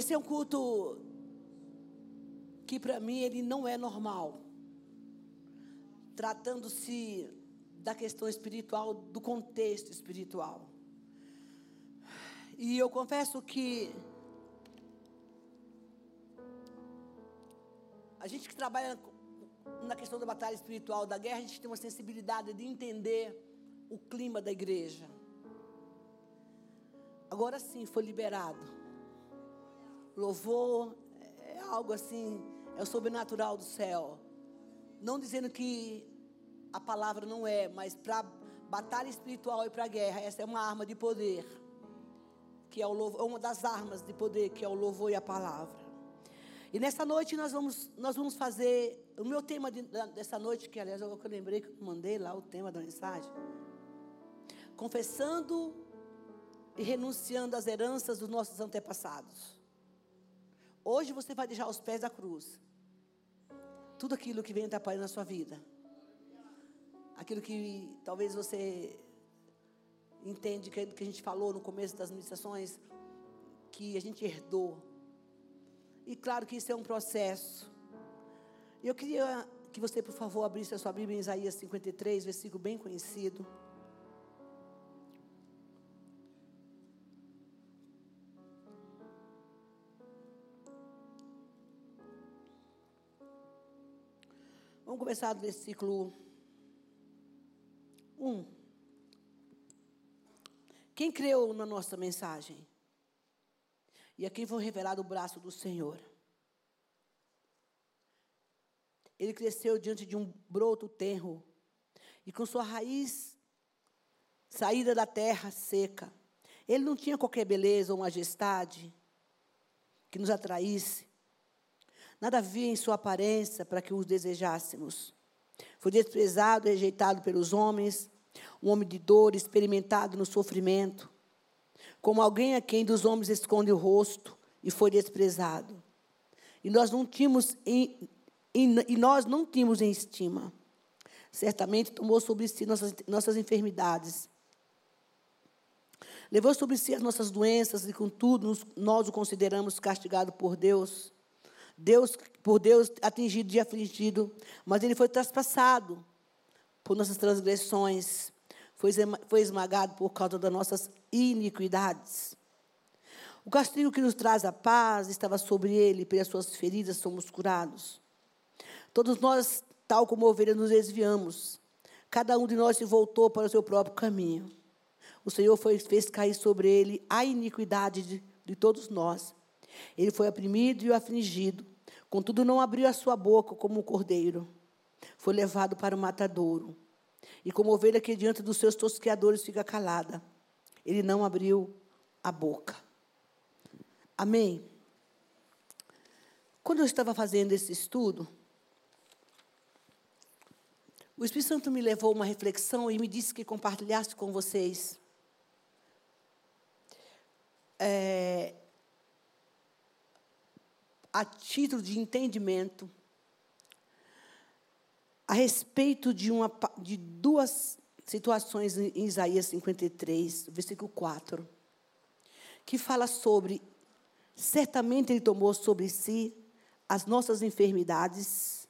Esse é um culto que para mim ele não é normal. Tratando-se da questão espiritual, do contexto espiritual. E eu confesso que a gente que trabalha na questão da batalha espiritual, da guerra, a gente tem uma sensibilidade de entender o clima da igreja. Agora sim foi liberado. Louvor é algo assim, é o sobrenatural do céu. Não dizendo que a palavra não é, mas para batalha espiritual e para guerra, essa é uma arma de poder. Que é o louvor, uma das armas de poder, que é o louvor e a palavra. E nessa noite nós vamos, nós vamos fazer. O meu tema de, dessa noite, que aliás eu lembrei que eu mandei lá o tema da mensagem. Confessando e renunciando às heranças dos nossos antepassados. Hoje você vai deixar aos pés da cruz tudo aquilo que vem atrapalhando na sua vida. Aquilo que talvez você entende que, que a gente falou no começo das ministrações, que a gente herdou. E claro que isso é um processo. Eu queria que você, por favor, abrisse a sua Bíblia em Isaías 53, versículo bem conhecido. Vamos começar do versículo 1. Quem creu na nossa mensagem? E a quem foi revelado o braço do Senhor? Ele cresceu diante de um broto tenro, e com sua raiz saída da terra seca. Ele não tinha qualquer beleza ou majestade que nos atraísse. Nada havia em sua aparência para que os desejássemos. Foi desprezado rejeitado pelos homens, um homem de dor, experimentado no sofrimento, como alguém a quem dos homens esconde o rosto e foi desprezado. E nós não tínhamos em, em, e nós não tínhamos em estima. Certamente tomou sobre si nossas, nossas enfermidades. Levou sobre si as nossas doenças e, contudo, nós o consideramos castigado por Deus Deus, por Deus atingido e afligido, mas ele foi traspassado por nossas transgressões, foi, esmagado por causa das nossas iniquidades. O castigo que nos traz a paz estava sobre ele, pelas suas feridas somos curados. Todos nós, tal como ovelhas, nos desviamos. Cada um de nós se voltou para o seu próprio caminho. O Senhor foi, fez cair sobre ele a iniquidade de, de todos nós. Ele foi oprimido e afligido, contudo não abriu a sua boca como um cordeiro. Foi levado para o matadouro. E como ovelha que diante dos seus tosqueadores fica calada, ele não abriu a boca. Amém? Quando eu estava fazendo esse estudo, o Espírito Santo me levou a uma reflexão e me disse que compartilhasse com vocês. É, a título de entendimento a respeito de, uma, de duas situações em Isaías 53, versículo 4, que fala sobre, certamente Ele tomou sobre si as nossas enfermidades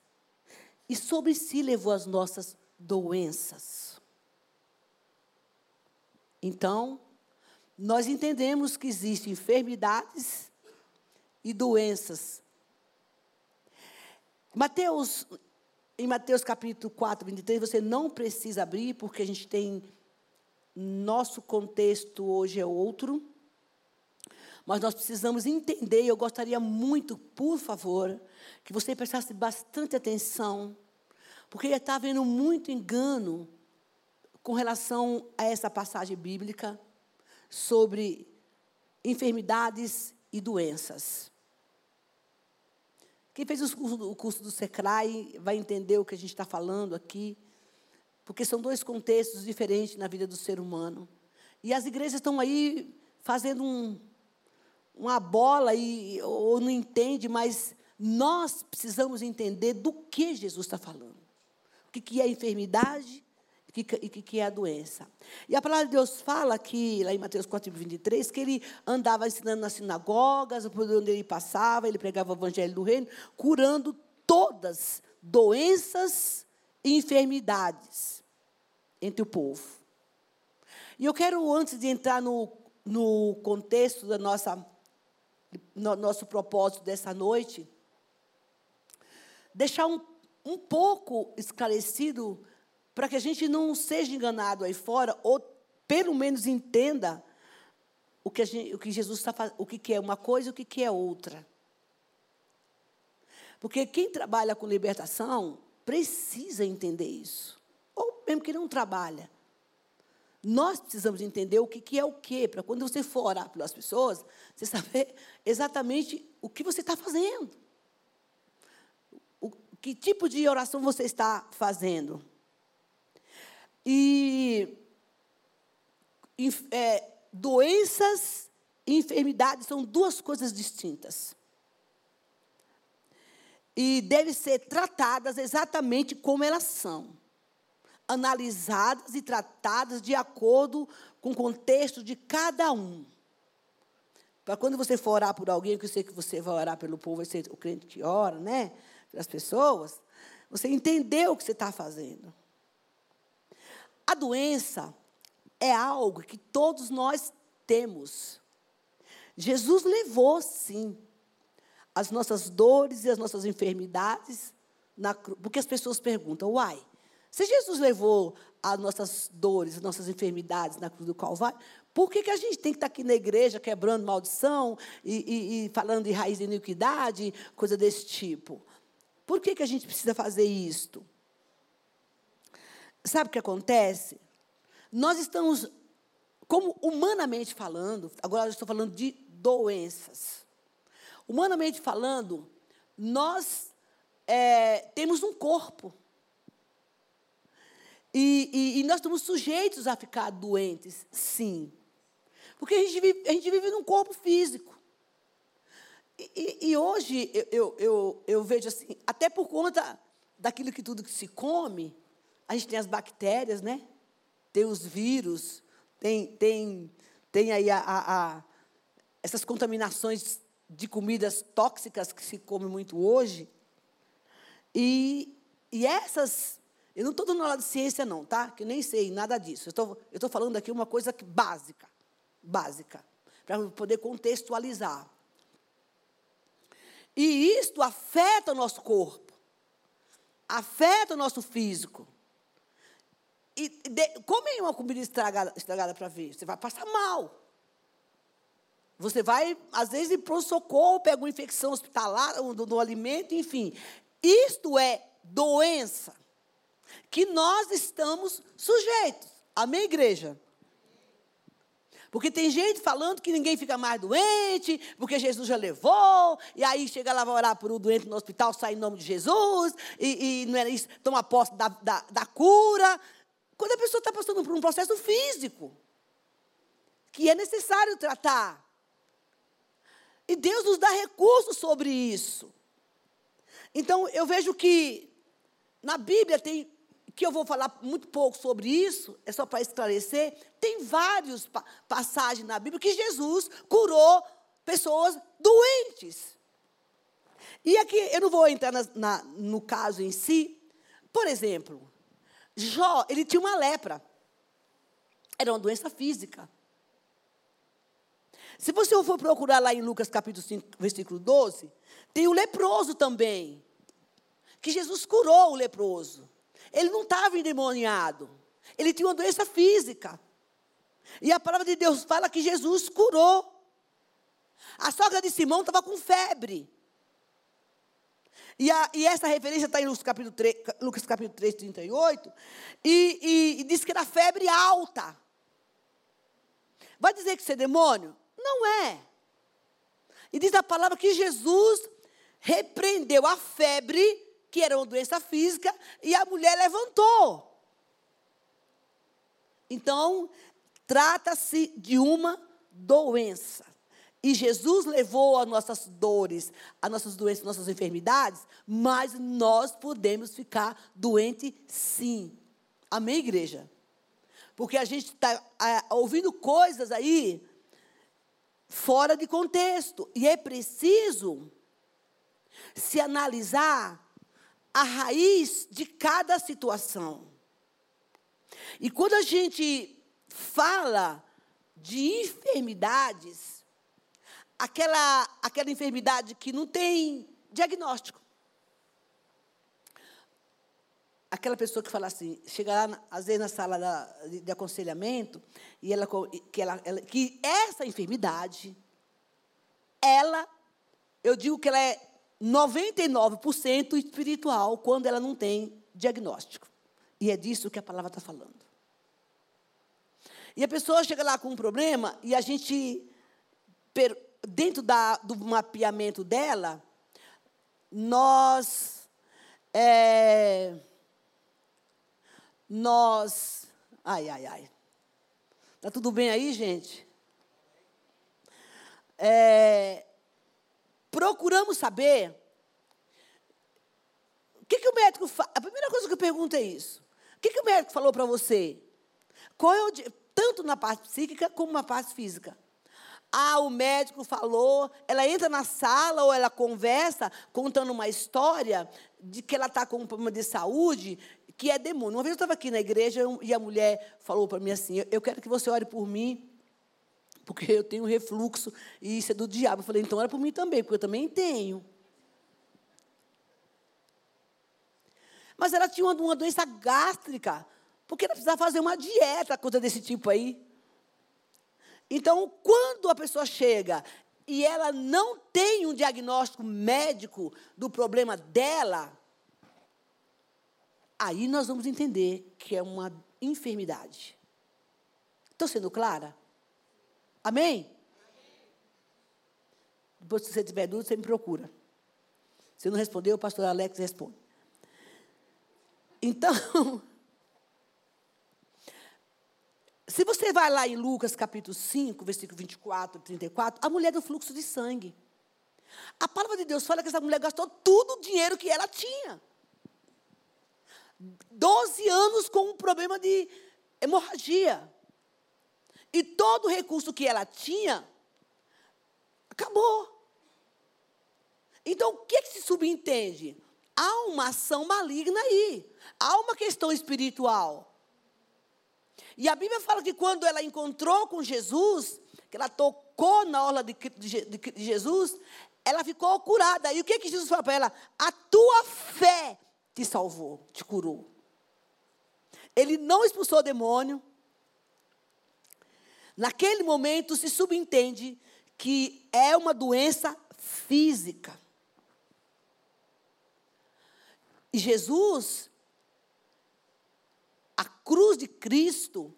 e sobre si levou as nossas doenças. Então, nós entendemos que existem enfermidades e doenças. Mateus, em Mateus capítulo 4, 23, você não precisa abrir, porque a gente tem. Nosso contexto hoje é outro. Mas nós precisamos entender, e eu gostaria muito, por favor, que você prestasse bastante atenção, porque está havendo muito engano com relação a essa passagem bíblica sobre enfermidades e doenças. Quem fez o curso, o curso do SECRAI vai entender o que a gente está falando aqui, porque são dois contextos diferentes na vida do ser humano. E as igrejas estão aí fazendo um, uma bola e, ou não entende, mas nós precisamos entender do que Jesus está falando. O que, que é enfermidade que, que, é a doença. E a palavra de Deus fala que, lá em Mateus 4, 23, que ele andava ensinando nas sinagogas, por onde ele passava, ele pregava o evangelho do reino, curando todas doenças e enfermidades entre o povo. E eu quero, antes de entrar no, no contexto da nossa, no nosso propósito dessa noite, deixar um, um pouco esclarecido para que a gente não seja enganado aí fora, ou pelo menos entenda o que, gente, o que Jesus está fazendo, o que, que é uma coisa e o que, que é outra. Porque quem trabalha com libertação precisa entender isso. Ou mesmo que não trabalha. Nós precisamos entender o que, que é o quê, para quando você for orar pelas pessoas, você saber exatamente o que você está fazendo. O, que tipo de oração você está fazendo. E é, doenças e enfermidades são duas coisas distintas. E devem ser tratadas exatamente como elas são. Analisadas e tratadas de acordo com o contexto de cada um. Para quando você for orar por alguém, que eu sei que você vai orar pelo povo, vai ser o crente que ora, né? Pelas pessoas, você entendeu o que você está fazendo. A doença é algo que todos nós temos. Jesus levou, sim, as nossas dores e as nossas enfermidades, na cruz, porque as pessoas perguntam, uai, se Jesus levou as nossas dores, as nossas enfermidades na cruz do Calvário, por que, que a gente tem que estar aqui na igreja quebrando maldição e, e, e falando de raiz de iniquidade, coisa desse tipo? Por que, que a gente precisa fazer isto? Sabe o que acontece? Nós estamos, como humanamente falando, agora eu estou falando de doenças. Humanamente falando, nós é, temos um corpo. E, e, e, nós estamos sujeitos a ficar doentes, sim. Porque a gente vive, a gente vive num corpo físico. E, e hoje eu, eu, eu, eu vejo assim, até por conta daquilo que tudo que se come, a gente tem as bactérias, né? Tem os vírus, tem, tem, tem aí a, a, a, essas contaminações de comidas tóxicas que se come muito hoje. E, e essas. Eu não estou dando aula de ciência, não, tá? Que eu nem sei nada disso. Eu estou falando aqui uma coisa que, básica. Básica. Para poder contextualizar. E isto afeta o nosso corpo. Afeta o nosso físico. E de, come uma comida estragada, estragada para ver. Você vai passar mal. Você vai, às vezes, ir para o socorro, pega uma infecção hospitalar do, do alimento, enfim. Isto é doença que nós estamos sujeitos. Amém, igreja? Porque tem gente falando que ninguém fica mais doente, porque Jesus já levou, e aí chega lá, vai orar por um doente no hospital, sai em nome de Jesus, e, e não era isso, toma posse da, da, da cura. Quando a pessoa está passando por um processo físico, que é necessário tratar. E Deus nos dá recursos sobre isso. Então, eu vejo que na Bíblia tem, que eu vou falar muito pouco sobre isso, é só para esclarecer, tem várias pa passagens na Bíblia que Jesus curou pessoas doentes. E aqui, eu não vou entrar na, na, no caso em si, por exemplo, Jó, ele tinha uma lepra. Era uma doença física. Se você for procurar lá em Lucas capítulo 5, versículo 12, tem o leproso também. Que Jesus curou o leproso. Ele não estava endemoniado. Ele tinha uma doença física. E a palavra de Deus fala que Jesus curou. A sogra de Simão estava com febre. E, a, e essa referência está em Lucas capítulo, 3, Lucas capítulo 3, 38. E, e, e diz que era febre alta. Vai dizer que isso é demônio? Não é. E diz a palavra que Jesus repreendeu a febre, que era uma doença física, e a mulher levantou. Então, trata-se de uma doença. E Jesus levou as nossas dores, as nossas doenças, as nossas enfermidades, mas nós podemos ficar doentes sim. Amém, igreja? Porque a gente está ouvindo coisas aí fora de contexto. E é preciso se analisar a raiz de cada situação. E quando a gente fala de enfermidades, aquela, aquela enfermidade que não tem diagnóstico. Aquela pessoa que fala assim, chega lá, às vezes, na sala da, de, de, aconselhamento, e ela, que, ela, ela, que essa enfermidade, ela, eu digo que ela é 99% espiritual quando ela não tem diagnóstico. E é disso que a palavra está falando. E a pessoa chega lá com um problema e a gente, dentro da, do mapeamento dela, nós. É, nós. Ai, ai, ai. Está tudo bem aí, gente? É, procuramos saber. O que, que o médico? A primeira coisa que eu pergunto é isso. O que, que o médico falou para você? Qual é o, tanto na parte psíquica como na parte física. Ah, o médico falou, ela entra na sala ou ela conversa contando uma história de que ela está com um problema de saúde que é demônio. Uma vez eu estava aqui na igreja e a mulher falou para mim assim: Eu quero que você ore por mim, porque eu tenho refluxo e isso é do diabo. Eu falei: Então ora por mim também, porque eu também tenho. Mas ela tinha uma, uma doença gástrica, porque ela precisava fazer uma dieta, coisa desse tipo aí. Então, quando a pessoa chega e ela não tem um diagnóstico médico do problema dela, aí nós vamos entender que é uma enfermidade. Estou sendo clara? Amém? Depois, se você tiver dúvida, você me procura. Se não respondeu, o pastor Alex responde. Então, Se você vai lá em Lucas capítulo 5, versículo 24, 34, a mulher do fluxo de sangue. A palavra de Deus fala que essa mulher gastou todo o dinheiro que ela tinha. Doze anos com um problema de hemorragia. E todo o recurso que ela tinha acabou. Então, o que, que se subentende? Há uma ação maligna aí. Há uma questão espiritual. E a Bíblia fala que quando ela encontrou com Jesus, que ela tocou na orla de, de, de Jesus, ela ficou curada. E o que, que Jesus falou para ela? A tua fé te salvou, te curou. Ele não expulsou o demônio. Naquele momento se subentende que é uma doença física. E Jesus cruz de Cristo,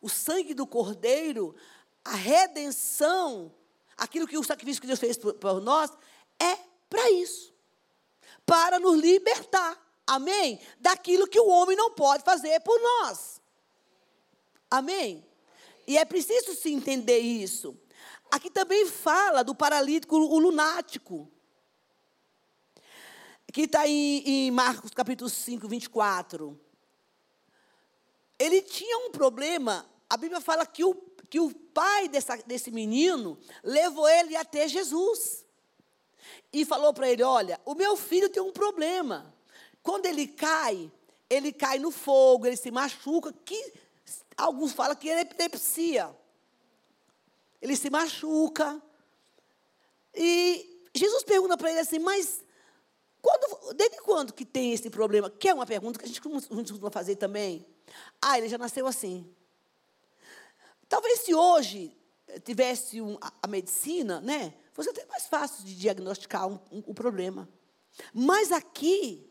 o sangue do Cordeiro, a redenção, aquilo que o sacrifício que Deus fez por, nós, é para isso para nos libertar, amém? Daquilo que o homem não pode fazer por nós, amém? E é preciso se entender isso. Aqui também fala do paralítico, o lunático, que está em, em Marcos capítulo 5, 24 ele tinha um problema. A Bíblia fala que o, que o pai dessa, desse menino levou ele até Jesus. E falou para ele: Olha, o meu filho tem um problema. Quando ele cai, ele cai no fogo, ele se machuca, que alguns falam que é epilepsia. Ele se machuca. E Jesus pergunta para ele assim: Mas quando, desde quando que tem esse problema? Que é uma pergunta que a gente costuma fazer também. Ah, ele já nasceu assim. Talvez se hoje tivesse um, a, a, medicina, né, fosse até mais fácil de diagnosticar um, um, o problema. Mas aqui,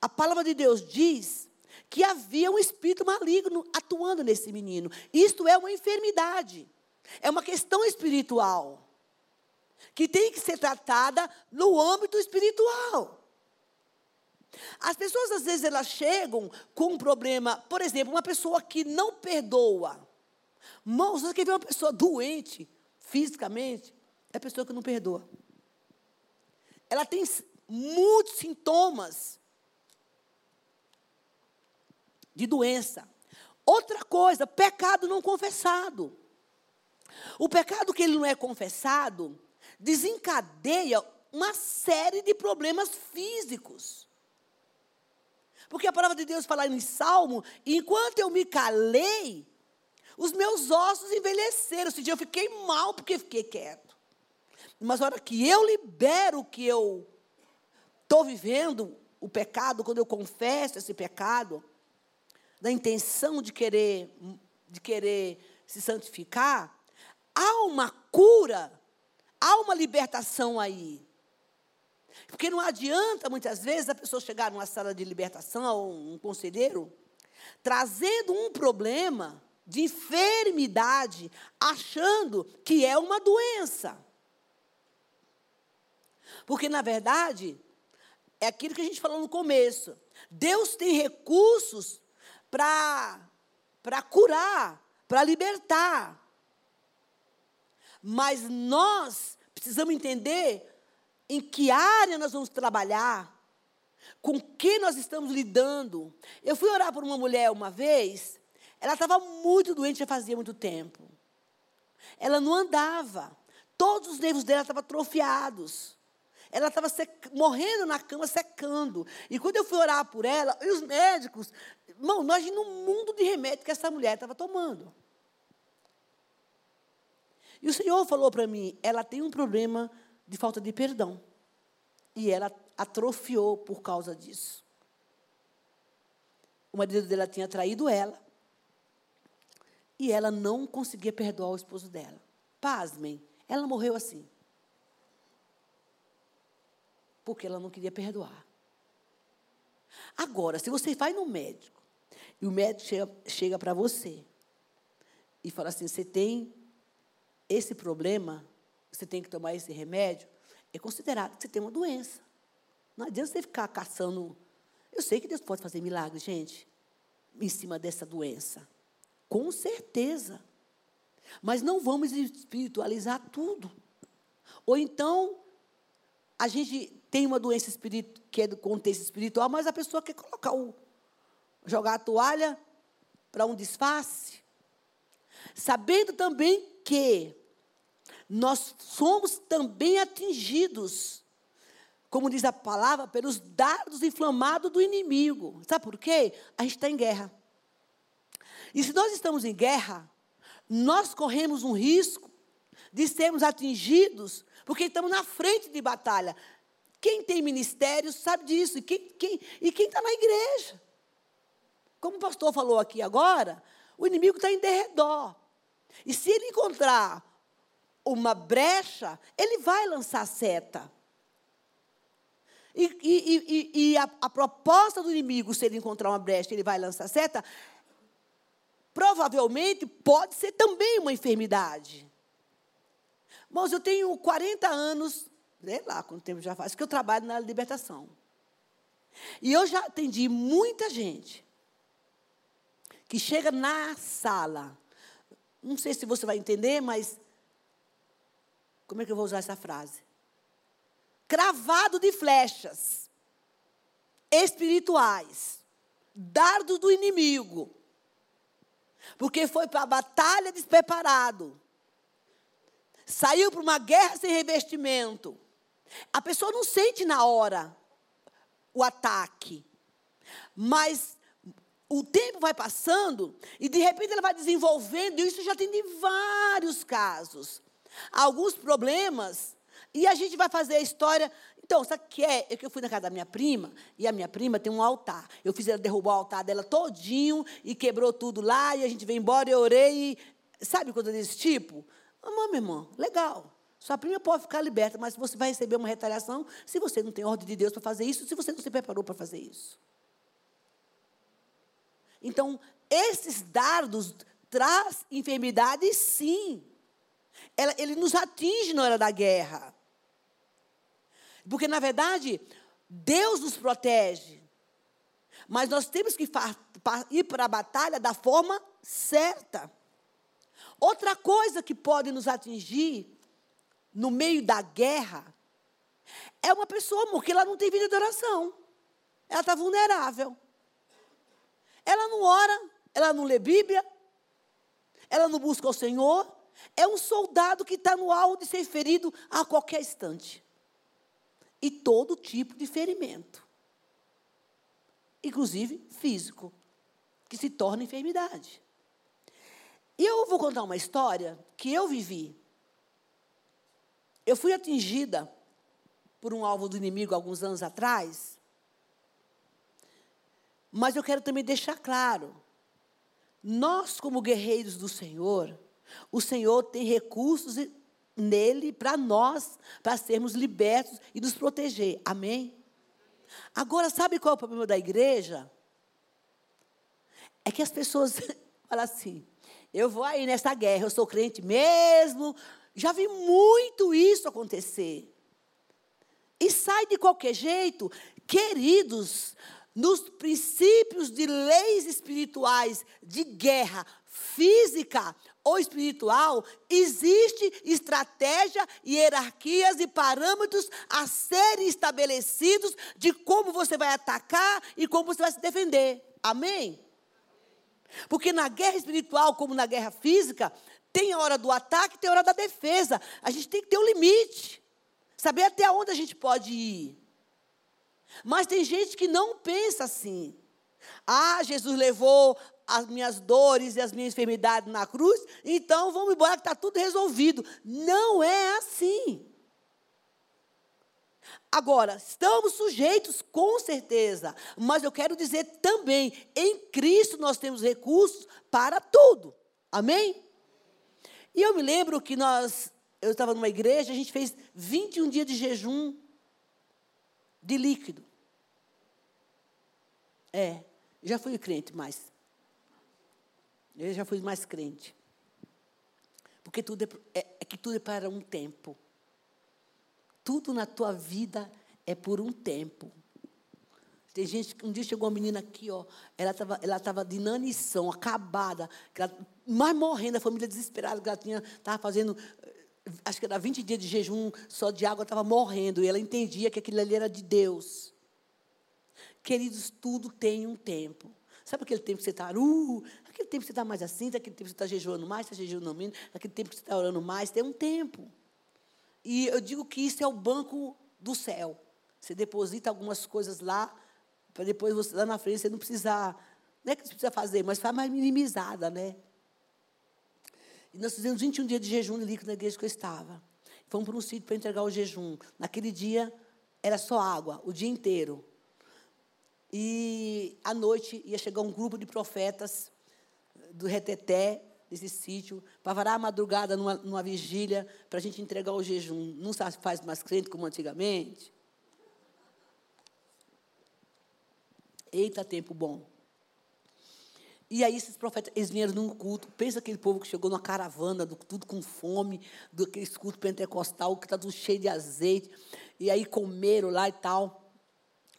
a palavra de Deus diz que havia um espírito maligno atuando nesse menino. Isto é uma enfermidade. É uma questão espiritual. Que tem que ser tratada no âmbito espiritual. As pessoas, às vezes, elas chegam com um problema, por exemplo, uma pessoa que não perdoa. Mãos, você quer ver uma pessoa doente, fisicamente? É a pessoa que não perdoa. Ela tem muitos sintomas. de doença. Outra coisa, pecado não confessado. O pecado que ele não é confessado desencadeia uma série de problemas físicos. Porque a palavra de Deus fala em Salmo, enquanto eu me calei, os meus ossos envelheceram. Esse dia eu fiquei mal porque fiquei quieto. Mas a hora que eu libero o que eu estou vivendo, o pecado, quando eu confesso esse pecado, da intenção de querer, de querer se santificar, há uma cura, há uma libertação aí. Porque não adianta, muitas vezes, a pessoa chegar numa sala de libertação, um conselheiro, trazendo um problema de enfermidade, achando que é uma doença. Porque, na verdade, é aquilo que a gente falou no começo. Deus tem recursos para curar, para libertar. Mas nós precisamos entender em que área nós vamos trabalhar, com que nós estamos lidando. Eu fui orar por uma mulher uma vez, ela estava muito doente já fazia muito tempo. Ela não andava. Todos os nervos dela estavam atrofiados. Ela estava morrendo na cama, secando. E quando eu fui orar por ela, e os médicos, irmão, nós no mundo de remédio que essa mulher estava tomando. E o Senhor falou para mim, ela tem um problema de falta de perdão. E ela atrofiou por causa disso. O marido dela tinha traído ela e ela não conseguia perdoar o esposo dela. Pasmem, ela morreu assim. Porque ela não queria perdoar. Agora, se você vai no médico e o médico chega, chega para você e fala assim: você tem esse problema, você tem que tomar esse remédio, é considerado que você tem uma doença. Não adianta você ficar caçando. Eu sei que Deus pode fazer milagre, gente, em cima dessa doença. Com certeza. Mas não vamos espiritualizar tudo. Ou então, a gente tem uma doença espiritual, que é do contexto espiritual, mas a pessoa quer colocar o. jogar a toalha para um disfarce. Sabendo também que nós somos também atingidos, como diz a palavra, pelos dardos inflamados do inimigo. Sabe por quê? A gente está em guerra. E se nós estamos em guerra, nós corremos um risco de sermos atingidos, porque estamos na frente de batalha. Quem tem ministério sabe disso, e quem está na igreja. Como o pastor falou aqui agora, o inimigo está em derredor. E se ele encontrar uma brecha, ele vai lançar seta. E, e, e, e a, a, proposta do inimigo, se ele encontrar uma brecha, ele vai lançar seta, provavelmente pode ser também uma enfermidade. Mas eu tenho 40 anos, sei lá quanto tempo já faz, que eu trabalho na libertação. E eu já atendi muita gente que chega na sala. Não sei se você vai entender, mas como é que eu vou usar essa frase? Cravado de flechas espirituais, dardo do inimigo porque foi para a batalha despreparado. Saiu para uma guerra sem revestimento. A pessoa não sente na hora o ataque. Mas o tempo vai passando e de repente ela vai desenvolvendo, e isso já tem de vários casos. Alguns problemas, e a gente vai fazer a história então, sabe o que é? É eu fui na casa da minha prima, e a minha prima tem um altar. Eu fiz ela derrubar o altar dela todinho, e quebrou tudo lá, e a gente veio embora, eu orei, e, sabe coisa desse tipo? Amor, meu irmão, legal. Sua prima pode ficar liberta, mas você vai receber uma retaliação se você não tem ordem de Deus para fazer isso, se você não se preparou para fazer isso. Então, esses dardos traz enfermidades, sim. Ela, ele nos atinge na hora da guerra. Porque, na verdade, Deus nos protege. Mas nós temos que ir para a batalha da forma certa. Outra coisa que pode nos atingir no meio da guerra é uma pessoa, amor, que ela não tem vida de oração. Ela está vulnerável. Ela não ora, ela não lê Bíblia, ela não busca o Senhor. É um soldado que está no alvo de ser ferido a qualquer instante. E todo tipo de ferimento, inclusive físico, que se torna enfermidade. E eu vou contar uma história que eu vivi. Eu fui atingida por um alvo do inimigo alguns anos atrás. Mas eu quero também deixar claro: nós, como guerreiros do Senhor, o Senhor tem recursos nele para nós, para sermos libertos e nos proteger. Amém? Agora, sabe qual é o problema da igreja? É que as pessoas falam assim: eu vou aí nessa guerra, eu sou crente mesmo. Já vi muito isso acontecer. E sai de qualquer jeito, queridos, nos princípios de leis espirituais de guerra física ou espiritual, existe estratégia, hierarquias e parâmetros a serem estabelecidos de como você vai atacar e como você vai se defender. Amém? Porque na guerra espiritual, como na guerra física, tem a hora do ataque, tem a hora da defesa. A gente tem que ter um limite. Saber até onde a gente pode ir. Mas tem gente que não pensa assim. Ah, Jesus levou as minhas dores e as minhas enfermidades na cruz, então vamos embora que está tudo resolvido. Não é assim. Agora, estamos sujeitos, com certeza, mas eu quero dizer também, em Cristo nós temos recursos para tudo. Amém? E eu me lembro que nós, eu estava numa igreja, a gente fez 21 dias de jejum de líquido. É, já fui crente mais. Eu já fui mais crente. Porque tudo é, é, é que tudo é para um tempo. Tudo na tua vida é por um tempo. Tem gente um dia chegou uma menina aqui, ó, ela estava ela tava de nanição, acabada, ela, mais morrendo, a família desesperada, que ela tinha, estava fazendo, acho que era 20 dias de jejum só de água, estava morrendo, e ela entendia que aquilo ali era de Deus. Queridos, tudo tem um tempo. Sabe aquele tempo que você está, uh, aquele tempo que você está mais assim, aquele tempo que você está jejuando mais, está jejuando menos, aquele tempo que você está orando mais, tem um tempo. E eu digo que isso é o banco do céu. Você deposita algumas coisas lá, para depois você lá na frente você não precisar. Não é que você precisa fazer, mas faz mais minimizada, né? E nós fizemos 21 dias de jejum líquido na igreja que eu estava. Fomos para um sítio para entregar o jejum. Naquele dia era só água, o dia inteiro. E à noite ia chegar um grupo de profetas do Reteté, desse sítio, para varar a madrugada numa, numa vigília, para a gente entregar o jejum. Não se faz mais crente como antigamente? Eita, tempo bom. E aí esses profetas, eles vieram num culto, pensa aquele povo que chegou numa caravana, do, tudo com fome, do aquele culto pentecostal, que está tudo cheio de azeite, e aí comeram lá e tal.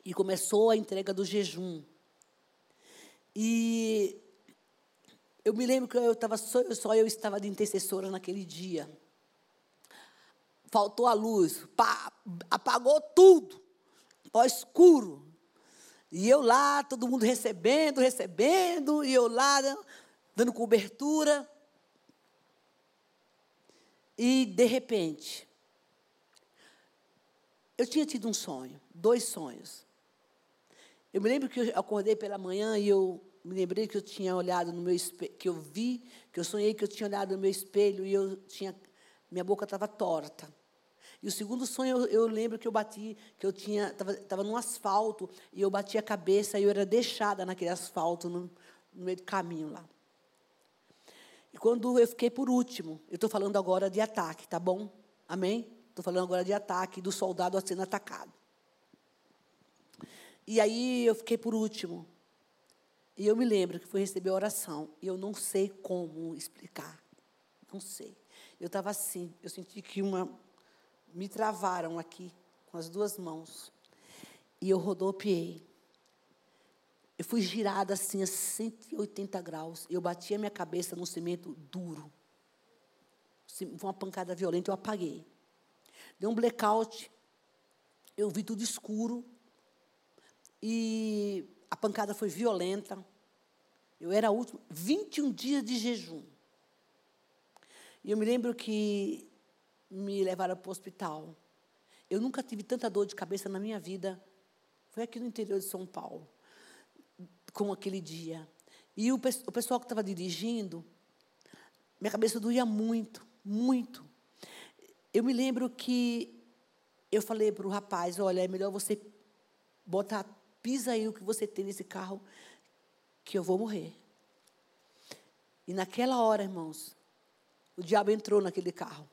E começou a entrega do jejum. E eu me lembro que eu estava só, só eu estava de intercessora naquele dia. Faltou a luz, pá, apagou tudo, ó escuro. E eu lá, todo mundo recebendo, recebendo, e eu lá dando cobertura. E de repente, eu tinha tido um sonho, dois sonhos. Eu me lembro que eu acordei pela manhã e eu me lembrei que eu tinha olhado no meu espelho, que eu vi, que eu sonhei que eu tinha olhado no meu espelho e eu tinha, minha boca estava torta. E o segundo sonho eu, eu, lembro que eu bati, que eu tinha, estava tava num asfalto e eu bati a cabeça e eu era deixada naquele asfalto no, no meio do caminho lá. E quando eu fiquei por último, eu estou falando agora de ataque, tá bom? Amém? Estou falando agora de ataque do soldado sendo atacado. E aí eu fiquei por último. E eu me lembro que fui receber a oração. E eu não sei como explicar. Não sei. Eu estava assim, eu senti que uma. Me travaram aqui, com as duas mãos. E eu rodopiei. Eu fui girada assim a 180 graus. Eu bati a minha cabeça num cimento duro. Foi uma pancada violenta, eu apaguei. Deu um blackout. Eu vi tudo escuro. E a pancada foi violenta. Eu era a última, 21 dias de jejum. E eu me lembro que me levaram para o hospital. Eu nunca tive tanta dor de cabeça na minha vida. Foi aqui no interior de São Paulo, como aquele dia. E o, o pessoal que estava dirigindo, minha cabeça doía muito, muito. Eu me lembro que eu falei para o rapaz: olha, é melhor você botar, pisa aí o que você tem nesse carro, que eu vou morrer. E naquela hora, irmãos, o diabo entrou naquele carro.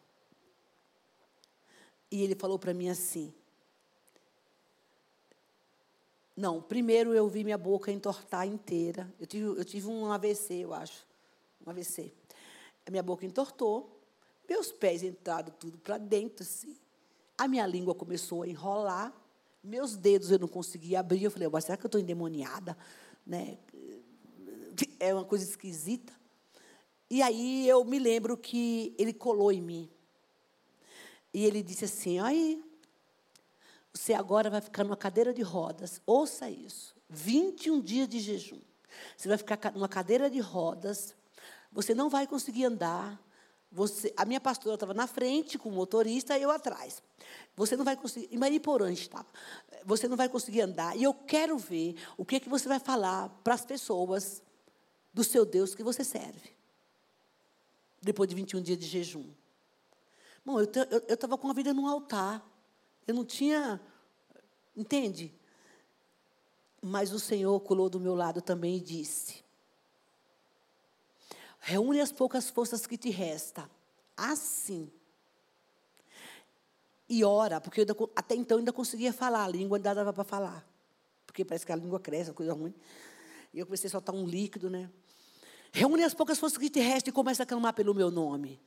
E ele falou para mim assim: Não, primeiro eu vi minha boca entortar inteira. Eu tive, eu tive um AVC, eu acho. Um AVC. A minha boca entortou, meus pés entraram tudo para dentro, assim. A minha língua começou a enrolar, meus dedos eu não conseguia abrir. Eu falei, será que eu estou endemoniada? Né? É uma coisa esquisita. E aí eu me lembro que ele colou em mim. E ele disse assim: aí, você agora vai ficar numa cadeira de rodas. Ouça isso. 21 dias de jejum. Você vai ficar numa cadeira de rodas. Você não vai conseguir andar. Você, a minha pastora estava na frente com o motorista e eu atrás. Você não vai conseguir. Em Mariporã estava. Você não vai conseguir andar. E eu quero ver o que, é que você vai falar para as pessoas do seu Deus que você serve depois de 21 dias de jejum. Bom, eu estava com a vida num altar. Eu não tinha. Entende? Mas o Senhor colou do meu lado também e disse: Reúne as poucas forças que te resta. Assim. E ora, porque ainda, até então eu ainda conseguia falar, a língua ainda dava para falar. Porque parece que a língua cresce, uma coisa ruim. E eu comecei a soltar um líquido, né? Reúne as poucas forças que te restam e começa a clamar pelo meu nome.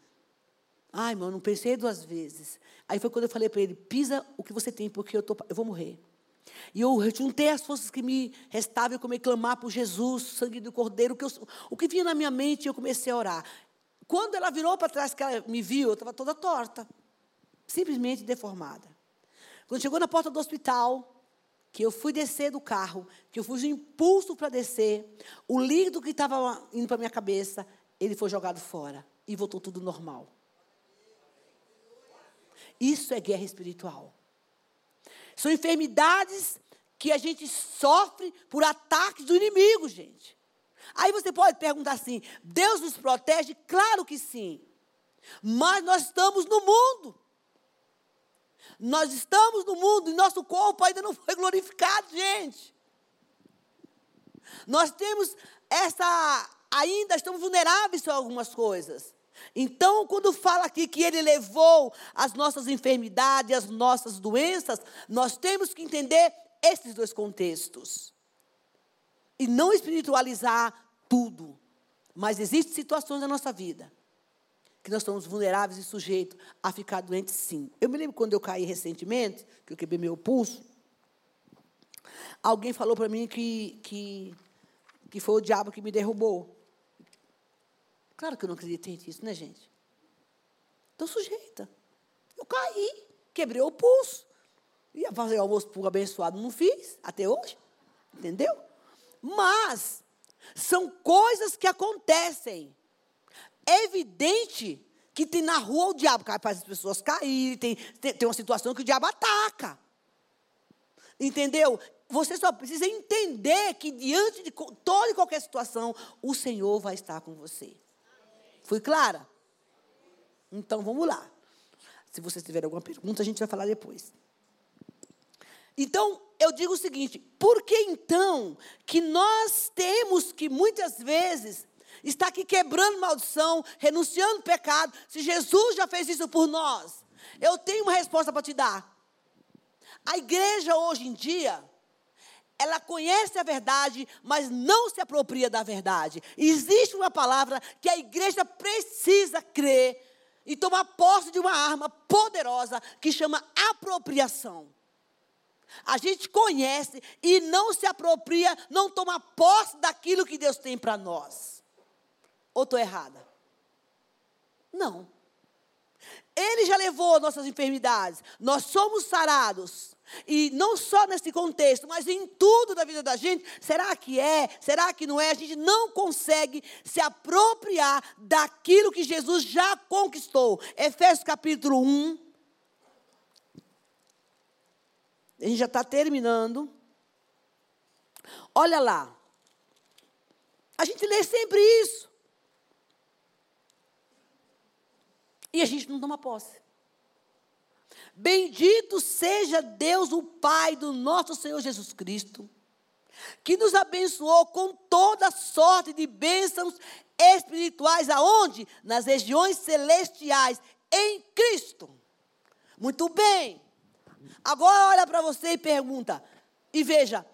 Ai, irmão, não pensei duas vezes. Aí foi quando eu falei para ele: pisa o que você tem, porque eu, tô, eu vou morrer. E eu juntei as forças que me restavam e comecei a clamar por Jesus, sangue do Cordeiro. O que, eu, o que vinha na minha mente, eu comecei a orar. Quando ela virou para trás, que ela me viu, eu estava toda torta, simplesmente deformada. Quando chegou na porta do hospital, que eu fui descer do carro, que eu fui de impulso para descer, o líquido que estava indo para minha cabeça, ele foi jogado fora e voltou tudo normal. Isso é guerra espiritual. São enfermidades que a gente sofre por ataques do inimigo, gente. Aí você pode perguntar assim: Deus nos protege? Claro que sim. Mas nós estamos no mundo. Nós estamos no mundo e nosso corpo ainda não foi glorificado, gente. Nós temos essa. Ainda estamos vulneráveis a algumas coisas. Então, quando fala aqui que ele levou as nossas enfermidades, as nossas doenças, nós temos que entender esses dois contextos. E não espiritualizar tudo. Mas existem situações na nossa vida que nós estamos vulneráveis e sujeitos a ficar doentes, sim. Eu me lembro quando eu caí recentemente, que eu quebrei meu pulso, alguém falou para mim que, que, que foi o diabo que me derrubou. Claro que eu não acreditei nisso, né, gente? Estou sujeita. Eu caí, quebrei o pulso. Ia fazer almoço para o abençoado, não fiz, até hoje. Entendeu? Mas, são coisas que acontecem. É evidente que tem na rua o diabo, faz as pessoas caírem, tem, tem, tem uma situação que o diabo ataca. Entendeu? Você só precisa entender que diante de toda e qualquer situação, o Senhor vai estar com você. Fui clara? Então vamos lá. Se vocês tiverem alguma pergunta, a gente vai falar depois. Então, eu digo o seguinte: por que então que nós temos que muitas vezes está aqui quebrando maldição, renunciando pecado, se Jesus já fez isso por nós? Eu tenho uma resposta para te dar. A igreja hoje em dia, ela conhece a verdade, mas não se apropria da verdade. Existe uma palavra que a igreja precisa crer e tomar posse de uma arma poderosa que chama apropriação. A gente conhece e não se apropria, não toma posse daquilo que Deus tem para nós. Ou estou errada? Não. Ele já levou nossas enfermidades. Nós somos sarados. E não só nesse contexto, mas em tudo da vida da gente. Será que é? Será que não é? A gente não consegue se apropriar daquilo que Jesus já conquistou. Efésios capítulo 1. A gente já está terminando. Olha lá. A gente lê sempre isso. E a gente não toma posse. Bendito seja Deus, o Pai do nosso Senhor Jesus Cristo, que nos abençoou com toda sorte de bênçãos espirituais, aonde? Nas regiões celestiais, em Cristo. Muito bem. Agora olha para você e pergunta, e veja,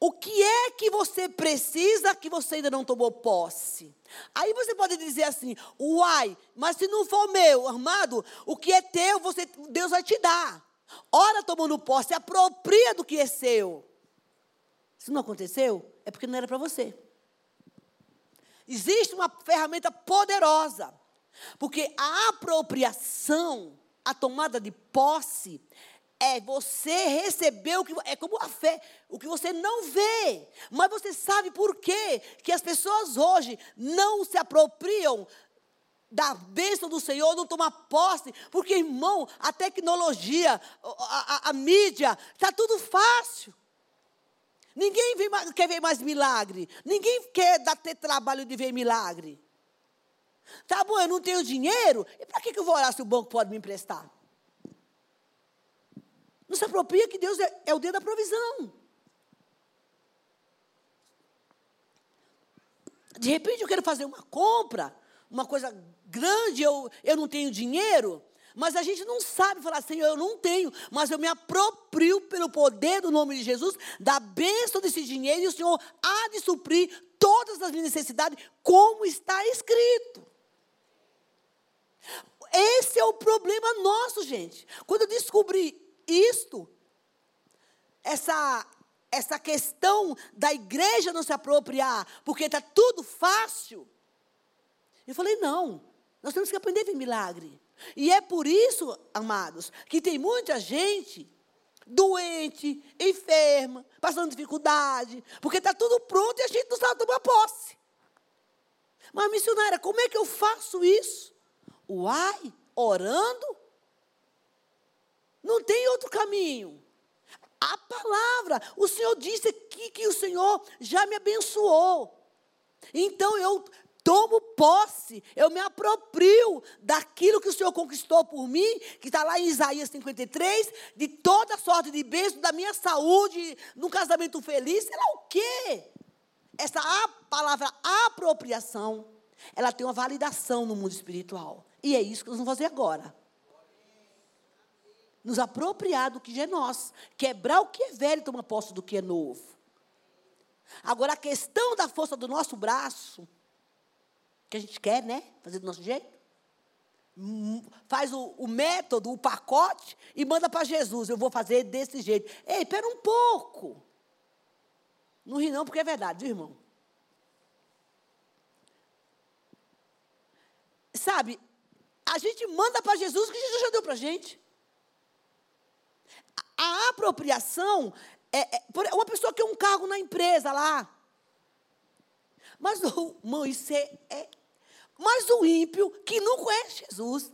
o que é que você precisa que você ainda não tomou posse? Aí você pode dizer assim, uai, mas se não for meu, armado, o que é teu, você, Deus vai te dar. Ora tomando posse, apropria do que é seu. Se não aconteceu, é porque não era para você. Existe uma ferramenta poderosa. Porque a apropriação, a tomada de posse, é você receber o que é como a fé, o que você não vê. Mas você sabe por quê? Que as pessoas hoje não se apropriam da bênção do Senhor, não tomam posse, porque, irmão, a tecnologia, a, a, a mídia, está tudo fácil. Ninguém mais, quer ver mais milagre. Ninguém quer dar, ter trabalho de ver milagre. Tá bom, eu não tenho dinheiro, e para que, que eu vou orar se o banco pode me emprestar? Não se apropria que Deus é, é o Deus da provisão. De repente eu quero fazer uma compra, uma coisa grande, eu, eu não tenho dinheiro. Mas a gente não sabe falar, Senhor, eu não tenho, mas eu me aproprio pelo poder do nome de Jesus, da bênção desse dinheiro, e o Senhor há de suprir todas as minhas necessidades, como está escrito. Esse é o problema nosso, gente. Quando eu descobri isto, essa, essa questão da igreja não se apropriar, porque está tudo fácil. Eu falei, não, nós temos que aprender a ver milagre. E é por isso, amados, que tem muita gente doente, enferma, passando dificuldade, porque está tudo pronto e a gente não sabe tomar posse. Mas, missionária, como é que eu faço isso? Uai, orando? Não tem outro caminho. A palavra, o Senhor disse aqui que o Senhor já me abençoou. Então eu tomo posse, eu me aproprio daquilo que o Senhor conquistou por mim, que está lá em Isaías 53, de toda sorte de bênção, da minha saúde, num casamento feliz, sei lá o quê. Essa palavra apropriação, ela tem uma validação no mundo espiritual. E é isso que nós vamos fazer agora nos apropriar do que já é nosso, quebrar o que é velho e tomar posse do que é novo. Agora, a questão da força do nosso braço, que a gente quer, né? Fazer do nosso jeito. Hum, faz o, o método, o pacote e manda para Jesus. Eu vou fazer desse jeito. Ei, espera um pouco. Não ri não, porque é verdade, viu, irmão? Sabe, a gente manda para Jesus o que Jesus já deu para a gente. A apropriação é, é, uma pessoa que tem um cargo na empresa lá. Mas o é, é. Mas o ímpio que não conhece Jesus.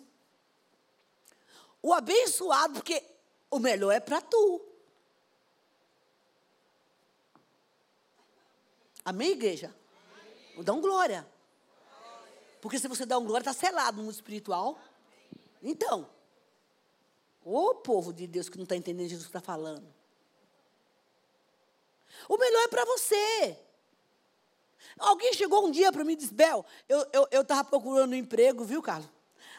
O abençoado, porque o melhor é para tu. Amém, igreja? Amém. Dá um glória. Porque se você dá um glória, está selado no mundo espiritual. Então, Ô povo de Deus que não está entendendo Jesus está falando. O melhor é para você. Alguém chegou um dia para mim e disse, Bel, eu estava procurando um emprego, viu, Carlos?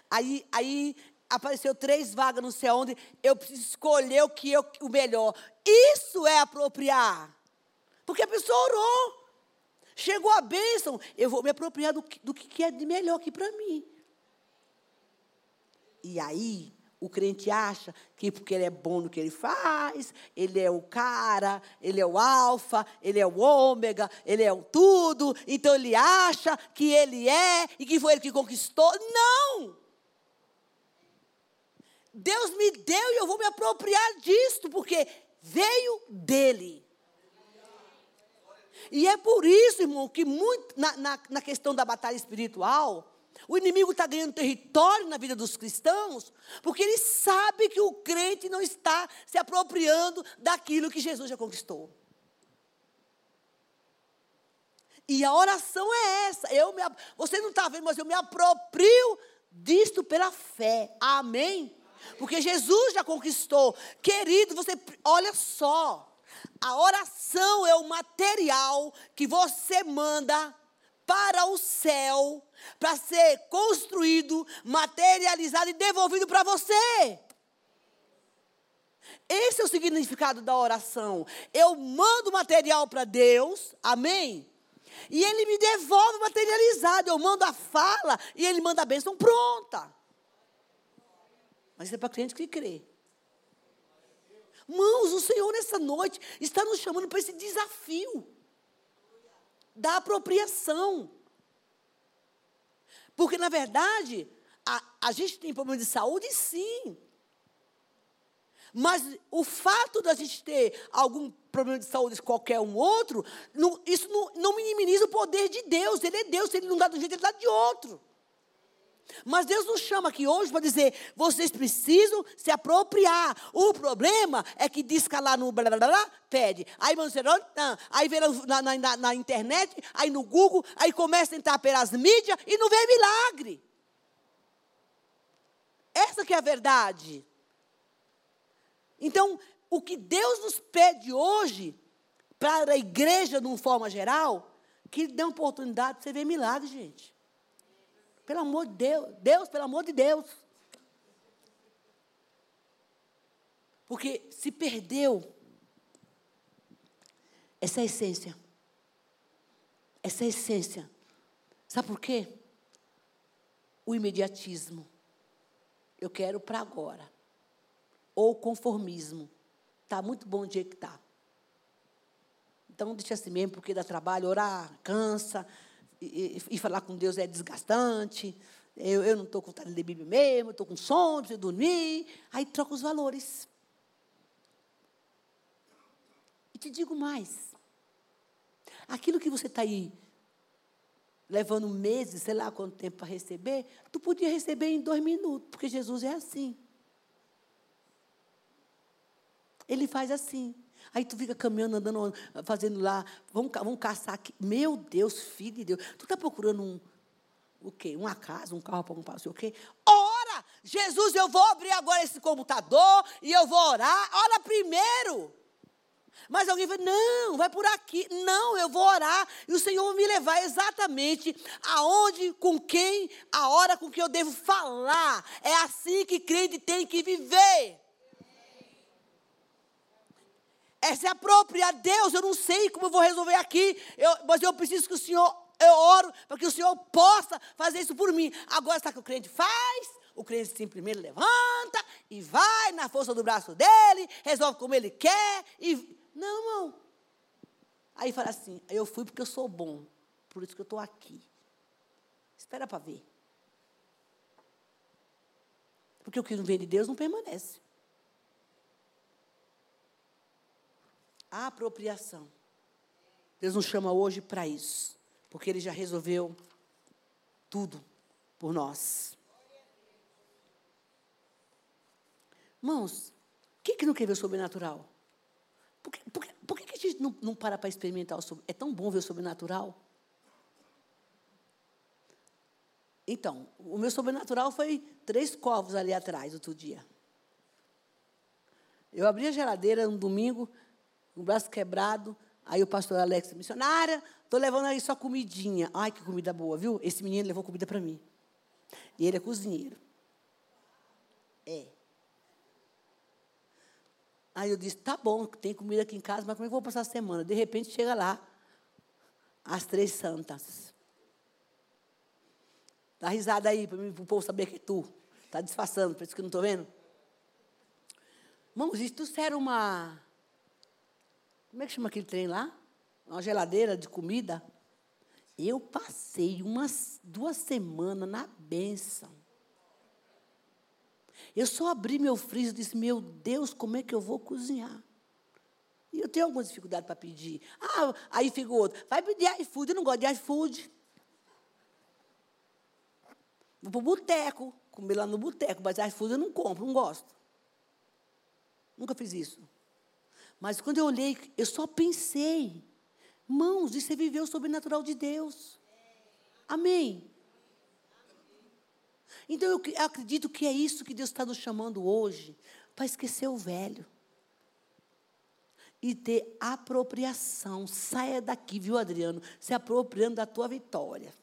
Aí, aí apareceu três vagas não sei aonde, eu preciso escolher o que eu, o melhor. Isso é apropriar. Porque a pessoa orou. Chegou a bênção, eu vou me apropriar do, do que é de melhor aqui para mim. E aí, o crente acha que porque ele é bom no que ele faz, ele é o cara, ele é o alfa, ele é o ômega, ele é o tudo, então ele acha que ele é e que foi ele que conquistou. Não! Deus me deu e eu vou me apropriar disto, porque veio dele. E é por isso, irmão, que muito, na, na, na questão da batalha espiritual, o inimigo está ganhando território na vida dos cristãos, porque ele sabe que o crente não está se apropriando daquilo que Jesus já conquistou. E a oração é essa. Eu me, você não está vendo, mas eu me aproprio disto pela fé. Amém? Porque Jesus já conquistou. Querido, você olha só. A oração é o material que você manda para o céu para ser construído, materializado e devolvido para você. Esse é o significado da oração. Eu mando material para Deus, amém? E Ele me devolve materializado. Eu mando a fala e Ele manda a bênção pronta. Mas é para crente que crê. Mãos, o Senhor nessa noite está nos chamando para esse desafio da apropriação. Porque, na verdade, a, a gente tem problema de saúde, sim. Mas o fato da gente ter algum problema de saúde de qualquer um outro, não, isso não, não minimiza o poder de Deus. Ele é Deus, se ele não dá de um jeito, ele dá de outro. Mas Deus nos chama aqui hoje para dizer: vocês precisam se apropriar. O problema é que diz lá no blá, blá, blá, pede. Aí, aí vê na, na, na, internet, aí no Google, aí começa a entrar pelas mídias e não vê milagre. Essa que é a verdade. Então, o que Deus nos pede hoje, para a igreja de uma forma geral, que dê oportunidade para você ver milagre, gente. Pelo amor de Deus. Deus, pelo amor de Deus. Porque se perdeu essa essência. Essa essência. Sabe por quê? O imediatismo. Eu quero para agora. Ou conformismo. Está muito bom o dia que está. Então, deixa assim mesmo, porque dá trabalho, orar, cansa, e, falar com Deus é desgastante, eu, eu não estou com vontade de ler Bíblia mesmo, estou com sono, preciso dormir. Aí troca os valores. E te digo mais. Aquilo que você está aí levando meses, sei lá quanto tempo para receber, tu podia receber em dois minutos, porque Jesus é assim. Ele faz assim. Aí tu fica caminhando, andando, fazendo lá, vamos, vamos caçar aqui. Meu Deus, filho de Deus. Tu está procurando um, o quê? Uma casa, um carro para comprar, não sei o quê. Ora! Jesus, eu vou abrir agora esse computador e eu vou orar. Ora primeiro. Mas alguém vai, não, vai por aqui. Não, eu vou orar e o Senhor me levar exatamente aonde, com quem, a hora com que eu devo falar. É assim que crente tem que viver é se apropriar Deus. Eu não sei como eu vou resolver aqui, eu, mas eu preciso que o Senhor, eu oro para que o Senhor possa fazer isso por mim. Agora, sabe o que o crente faz? O crente simplesmente levanta e vai na força do braço dele, resolve como ele quer. E... Não, não. Aí fala assim: eu fui porque eu sou bom, por isso que eu estou aqui. Espera para ver. Porque o que não vem de Deus não permanece. A apropriação. Deus nos chama hoje para isso, porque Ele já resolveu tudo por nós. Irmãos, quem que não quer ver o sobrenatural? Por que, por que, por que a gente não, não para para experimentar o sobrenatural? É tão bom ver o sobrenatural. Então, o meu sobrenatural foi três covos ali atrás, outro dia. Eu abri a geladeira um domingo, o braço quebrado. Aí o pastor Alex, missionária, estou levando aí só comidinha. Ai, que comida boa, viu? Esse menino levou comida para mim. E ele é cozinheiro. É. Aí eu disse, tá bom, tem comida aqui em casa, mas como é que eu vou passar a semana? De repente chega lá, as três santas. Dá risada aí, para o povo saber que é tu. Está disfarçando, por isso que eu não estou vendo. Irmãos, isso era uma como é que chama aquele trem lá? Uma geladeira de comida. Eu passei umas duas semanas na benção. Eu só abri meu freezer e disse: Meu Deus, como é que eu vou cozinhar? E eu tenho alguma dificuldade para pedir. Ah, aí fica o outro. Vai pedir iFood. Eu não gosto de iFood. Vou para o boteco. Comer lá no boteco. Mas iFood eu não compro, não gosto. Nunca fiz isso. Mas quando eu olhei, eu só pensei. Mãos, isso é viver o sobrenatural de Deus. Amém. Então eu acredito que é isso que Deus está nos chamando hoje, para esquecer o velho e ter apropriação. Saia daqui, viu, Adriano? Se apropriando da tua vitória.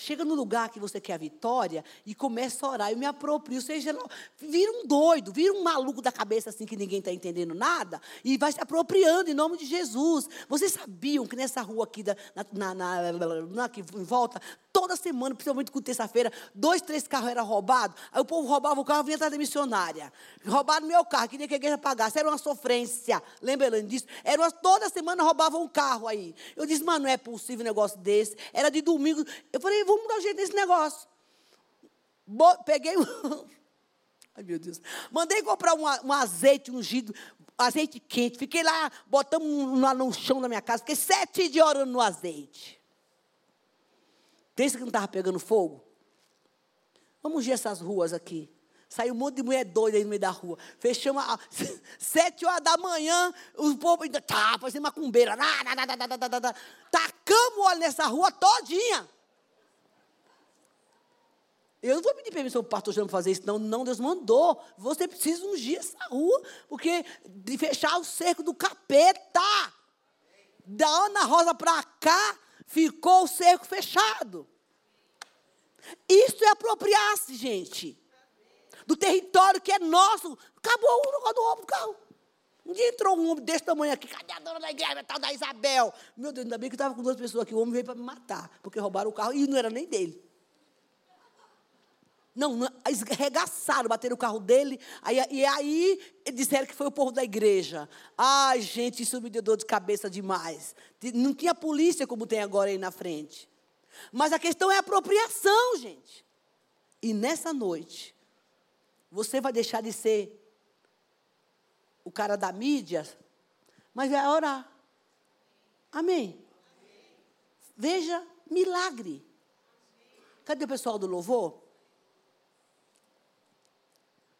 Chega no lugar que você quer a vitória e começa a orar. Eu me aproprio, seja vira um doido, vira um maluco da cabeça assim que ninguém está entendendo nada e vai se apropriando em nome de Jesus. Vocês sabiam que nessa rua aqui, da, na, na, na, aqui em volta, toda semana, principalmente com terça-feira, dois, três carros eram roubados. Aí o povo roubava o carro e vinha atrás da missionária. Roubaram meu carro, queria que a igreja pagasse. Era uma sofrência. Lembra disso? Era uma, toda semana roubavam um carro aí. Eu disse, mas não é possível um negócio desse. Era de domingo. Eu falei, vamos dar um jeito nesse negócio. Bo peguei Ai, meu Deus. Mandei comprar um, um azeite ungido, azeite quente. Fiquei lá, botamos lá no chão da minha casa. Fiquei sete dias orando no azeite. Pensa que não estava pegando fogo? Vamos ver essas ruas aqui. Saiu um monte de mulher doida aí no meio da rua. Fechamos às sete horas da manhã, o povo ainda tá, fazendo macumbeira. Tacamos óleo nessa rua todinha. Eu não vou pedir permissão para o pastor Jean fazer isso, não. Não, Deus mandou. Você precisa ungir essa rua, porque de fechar o cerco do capeta. Da Ana Rosa para cá, ficou o cerco fechado. Isso é apropriar-se, gente. Do território que é nosso. Acabou o negócio do roubo do carro. Um dia entrou um homem desse tamanho aqui, cadê a dona da igreja, tal da Isabel? Meu Deus, ainda bem que estava com duas pessoas aqui. O homem veio para me matar, porque roubaram o carro e não era nem dele. Não, arregaçaram, bateram o carro dele. Aí, e aí disseram que foi o povo da igreja. Ai, gente, isso me deu dor de cabeça demais. Não tinha polícia como tem agora aí na frente. Mas a questão é apropriação, gente. E nessa noite, você vai deixar de ser o cara da mídia, mas vai orar. Amém. Veja, milagre. Cadê o pessoal do louvor?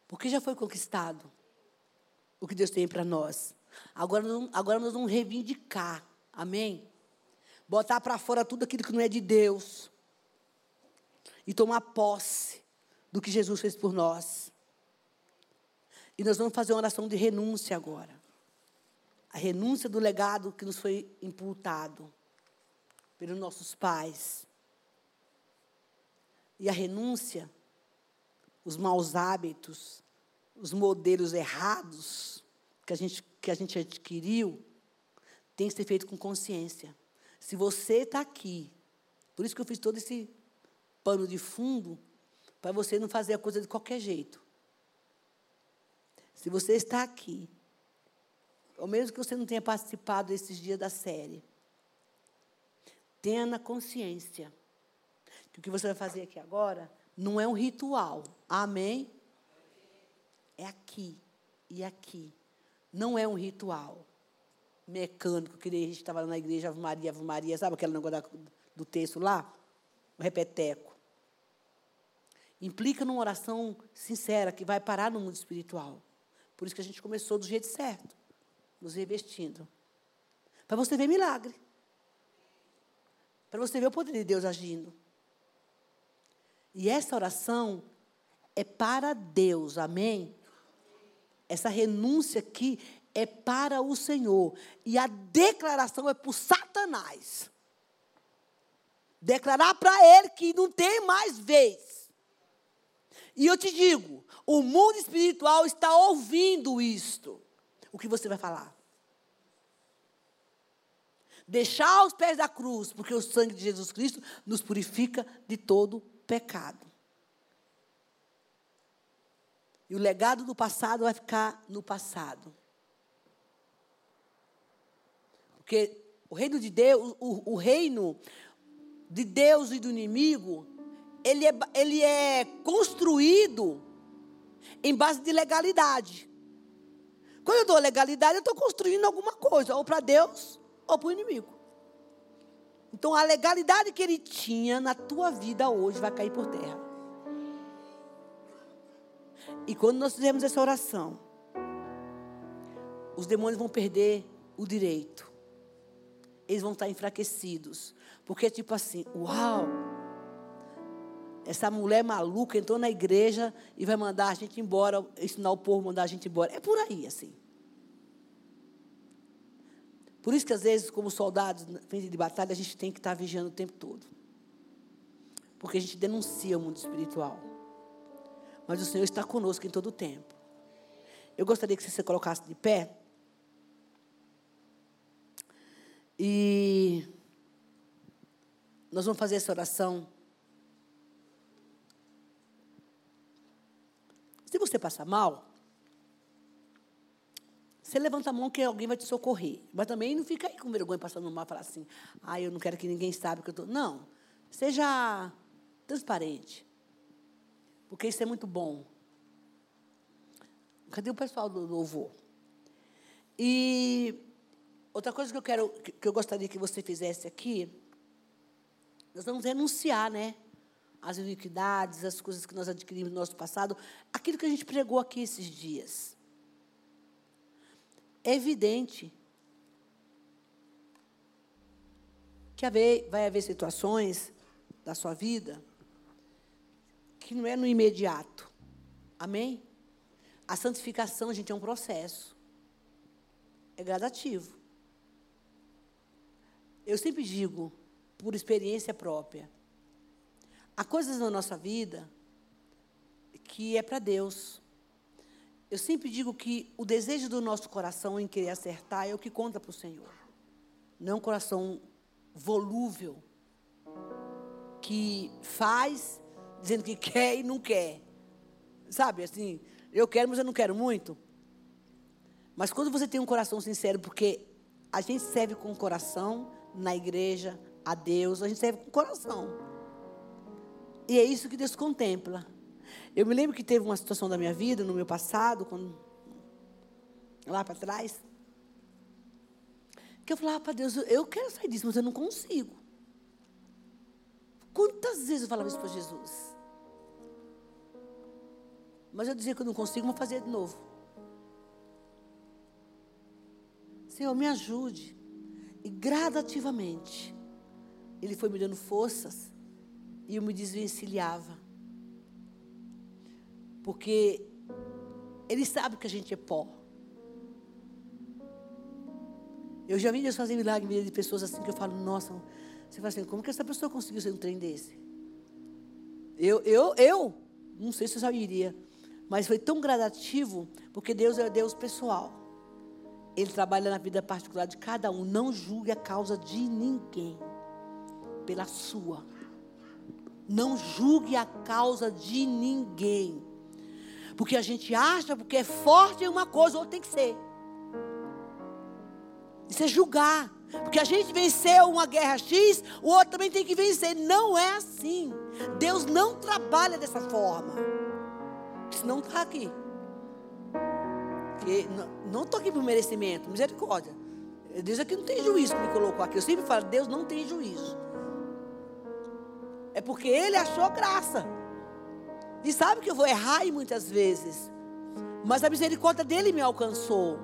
Porque já foi conquistado o que Deus tem para nós. Agora, agora nós vamos reivindicar. Amém? Botar para fora tudo aquilo que não é de Deus. E tomar posse do que Jesus fez por nós. E nós vamos fazer uma oração de renúncia agora. A renúncia do legado que nos foi imputado pelos nossos pais. E a renúncia os maus hábitos, os modelos errados que a gente, que a gente adquiriu, tem que ser feito com consciência. Se você está aqui, por isso que eu fiz todo esse pano de fundo, para você não fazer a coisa de qualquer jeito. Se você está aqui, ou mesmo que você não tenha participado desses dias da série, tenha na consciência que o que você vai fazer aqui agora não é um ritual. Amém? É aqui e aqui. Não é um ritual mecânico, que a gente estava na igreja, Ave Maria, Ave Maria, sabe aquele negócio do texto lá? O repeteco. Implica numa oração sincera que vai parar no mundo espiritual. Por isso que a gente começou do jeito certo, nos revestindo. Para você ver milagre. Para você ver o poder de Deus agindo. E essa oração é para Deus, amém? Essa renúncia aqui é para o Senhor. E a declaração é para Satanás. Declarar para ele que não tem mais vez. E eu te digo, o mundo espiritual está ouvindo isto. O que você vai falar? Deixar aos pés da cruz, porque o sangue de Jesus Cristo nos purifica de todo pecado. E o legado do passado vai ficar no passado. Porque o reino de Deus, o, o reino de Deus e do inimigo, ele é, ele é construído em base de legalidade. Quando eu dou legalidade, eu estou construindo alguma coisa, ou para Deus, ou para o inimigo. Então a legalidade que ele tinha na tua vida hoje vai cair por terra. E quando nós fizermos essa oração, os demônios vão perder o direito. Eles vão estar enfraquecidos. Porque é tipo assim, uau! Essa mulher maluca entrou na igreja e vai mandar a gente embora, ensinar o povo a mandar a gente embora. É por aí, assim. Por isso que às vezes, como soldados frente de batalha, a gente tem que estar vigiando o tempo todo. Porque a gente denuncia o mundo espiritual. Mas o Senhor está conosco em todo o tempo. Eu gostaria que você se colocasse de pé. E nós vamos fazer essa oração. Se você passar mal, você levanta a mão que alguém vai te socorrer. Mas também não fica aí com vergonha passando mal e falar assim, ah, eu não quero que ninguém saiba que eu estou. Não. Seja transparente. Porque isso é muito bom. Cadê o pessoal do louvor? E outra coisa que eu quero, que eu gostaria que você fizesse aqui, nós vamos renunciar, né? As iniquidades, as coisas que nós adquirimos no nosso passado, aquilo que a gente pregou aqui esses dias. Evidente que vai haver situações da sua vida que não é no imediato. Amém? A santificação, gente, é um processo. É gradativo. Eu sempre digo, por experiência própria, há coisas na nossa vida que é para Deus. Eu sempre digo que o desejo do nosso coração em querer acertar é o que conta para o Senhor. Não é um coração volúvel, que faz dizendo que quer e não quer. Sabe, assim, eu quero, mas eu não quero muito. Mas quando você tem um coração sincero, porque a gente serve com o coração na igreja, a Deus, a gente serve com o coração. E é isso que Deus contempla. Eu me lembro que teve uma situação da minha vida, no meu passado, quando, lá para trás, que eu falava para Deus, eu quero sair disso, mas eu não consigo. Quantas vezes eu falava isso para Jesus? Mas eu dizia que eu não consigo, mas fazia de novo. Senhor, me ajude. E gradativamente, Ele foi me dando forças e eu me desvencilhava. Porque Ele sabe que a gente é pó. Eu já vi Deus fazer milagre de pessoas assim que eu falo, nossa, você fala assim, como que essa pessoa conseguiu ser um trem desse? Eu, eu, eu, não sei se eu saberia, mas foi tão gradativo, porque Deus é Deus pessoal. Ele trabalha na vida particular de cada um. Não julgue a causa de ninguém pela sua. Não julgue a causa de ninguém. Porque a gente acha, porque é forte uma coisa, ou tem que ser. Isso é julgar. Porque a gente venceu uma guerra X, o outro também tem que vencer. Não é assim. Deus não trabalha dessa forma. Senão está aqui. Porque não estou aqui por merecimento, misericórdia. Deus aqui não tem juízo que me colocou aqui. Eu sempre falo, Deus não tem juízo. É porque Ele achou graça. E sabe que eu vou errar muitas vezes. Mas a misericórdia dele me alcançou.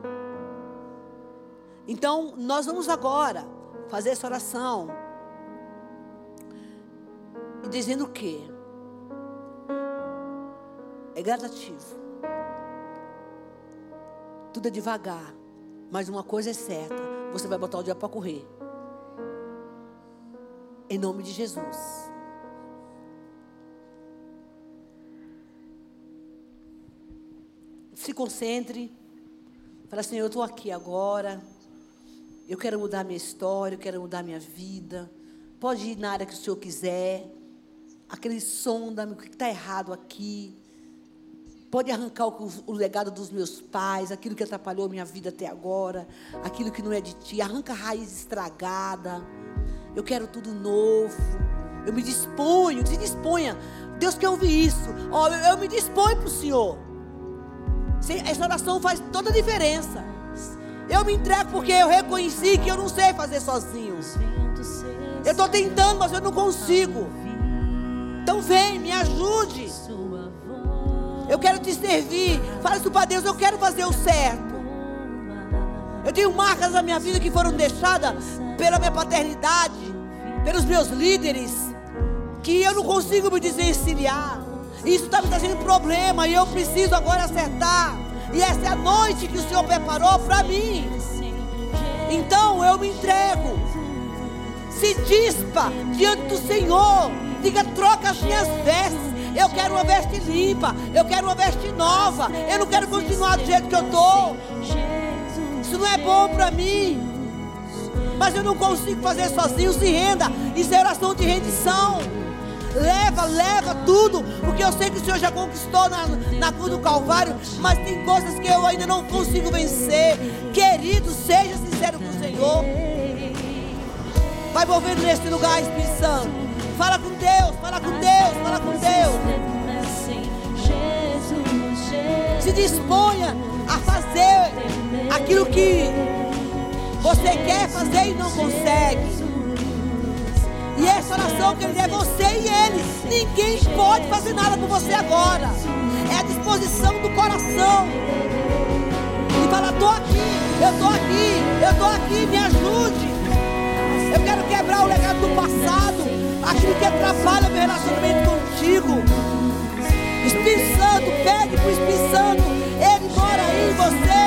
Então, nós vamos agora fazer essa oração. E dizendo o quê? É gradativo. Tudo é devagar. Mas uma coisa é certa: você vai botar o dia para correr. Em nome de Jesus. Se concentre. Fala assim, eu estou aqui agora. Eu quero mudar minha história, eu quero mudar minha vida. Pode ir na área que o Senhor quiser. Aquele sonda o que está errado aqui. Pode arrancar o, o, legado dos meus pais, aquilo que atrapalhou minha vida até agora, aquilo que não é de ti. Arranca a raiz estragada. Eu quero tudo novo. Eu me disponho, se disponha. Deus quer ouvir isso. Oh, eu, eu me disponho para o Senhor. Essa oração faz toda a diferença. Eu me entrego porque eu reconheci que eu não sei fazer sozinho. Eu estou tentando, mas eu não consigo. Então vem, me ajude. Eu quero te servir. Fala isso para Deus, eu quero fazer o certo. Eu tenho marcas na minha vida que foram deixadas pela minha paternidade, pelos meus líderes, que eu não consigo me desvencilhar. Isso está me trazendo problema e eu preciso agora acertar. E essa é a noite que o Senhor preparou para mim. Então eu me entrego. Se dispa diante do Senhor. Diga, troca as minhas vestes. Eu quero uma veste limpa. Eu quero uma veste nova. Eu não quero continuar do jeito que eu estou. Isso não é bom para mim. Mas eu não consigo fazer sozinho. Se renda. Isso é oração de rendição. Leva, leva tudo, porque eu sei que o Senhor já conquistou na, na cruz do Calvário, mas tem coisas que eu ainda não consigo vencer. Querido, seja sincero com o Senhor. Vai movendo neste lugar, Espírito Santo. Fala com Deus, fala com Deus, fala com Deus. Se disponha a fazer aquilo que você quer fazer e não consegue. E essa oração, querido, é você e ele. Ninguém pode fazer nada por você agora. É a disposição do coração. E fala, estou aqui, eu estou aqui, eu estou aqui, me ajude. Eu quero quebrar o legado do passado, aquilo que atrapalha meu relacionamento contigo. Espírito Santo, pede para o Espírito Santo, ele mora aí em você,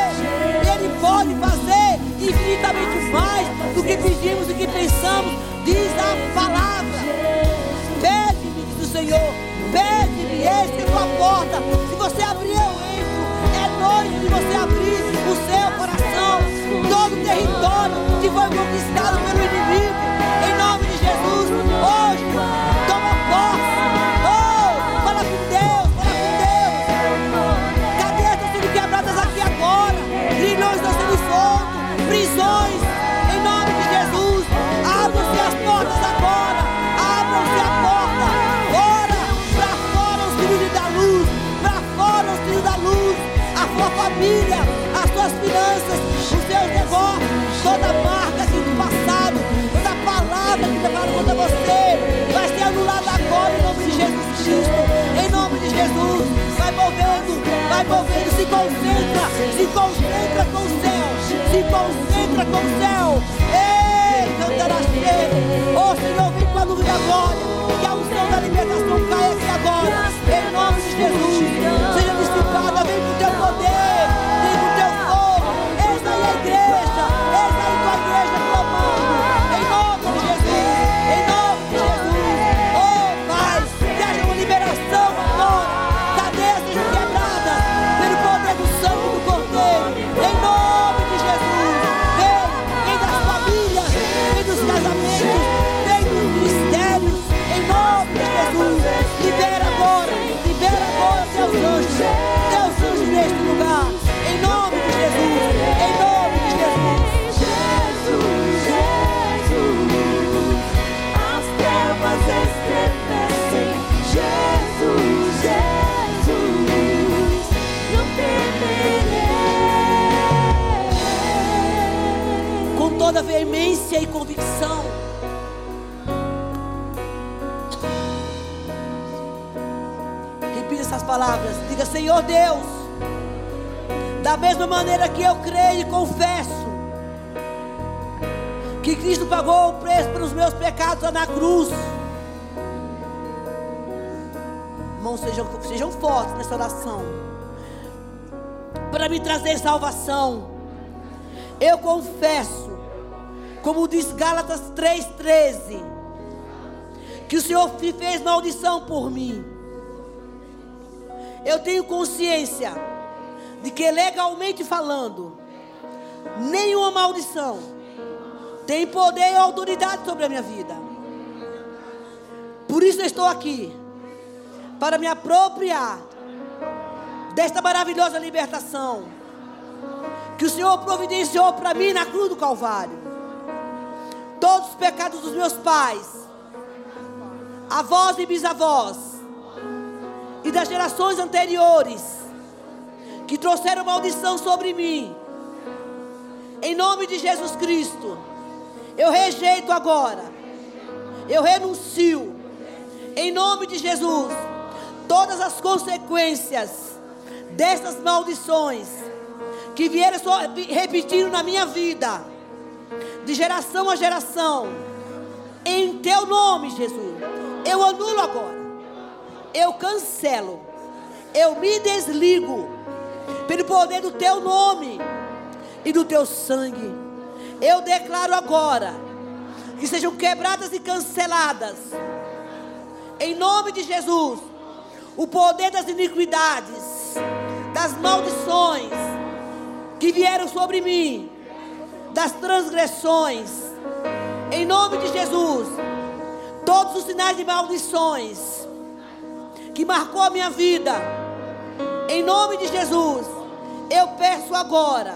ele pode fazer infinitamente mais do que pedimos e que pensamos diz a palavra. Pede-me, diz o Senhor. Pede-me, é a tua porta. Se você abrir, eu entro. É noite de você abrir o seu coração. Todo o território que foi conquistado pelo inimigo. Concentra, se concentra com o céu, se concentra com o céu. Ei, cantará cheio. Oh Senhor, vem com a luz da glória, que a unção da libertação caia e convicção. Repita essas palavras. Diga, Senhor Deus, da mesma maneira que eu creio e confesso que Cristo pagou o preço pelos meus pecados na cruz. Irmãos, sejam, sejam fortes nessa oração. Para me trazer salvação. Eu confesso como diz Gálatas 3,13, que o Senhor fez maldição por mim. Eu tenho consciência de que legalmente falando, nenhuma maldição tem poder e autoridade sobre a minha vida. Por isso eu estou aqui, para me apropriar desta maravilhosa libertação que o Senhor providenciou para mim na cruz do Calvário todos os pecados dos meus pais, avós e bisavós, e das gerações anteriores, que trouxeram maldição sobre mim. Em nome de Jesus Cristo, eu rejeito agora, eu renuncio, em nome de Jesus, todas as consequências dessas maldições que vieram repetindo na minha vida, de geração a geração, em teu nome, Jesus, eu anulo agora, eu cancelo, eu me desligo. Pelo poder do teu nome e do teu sangue. Eu declaro agora que sejam quebradas e canceladas, em nome de Jesus, o poder das iniquidades, das maldições que vieram sobre mim, das transgressões, em nome de Jesus, todos os sinais de maldições que marcou a minha vida, em nome de Jesus, eu peço agora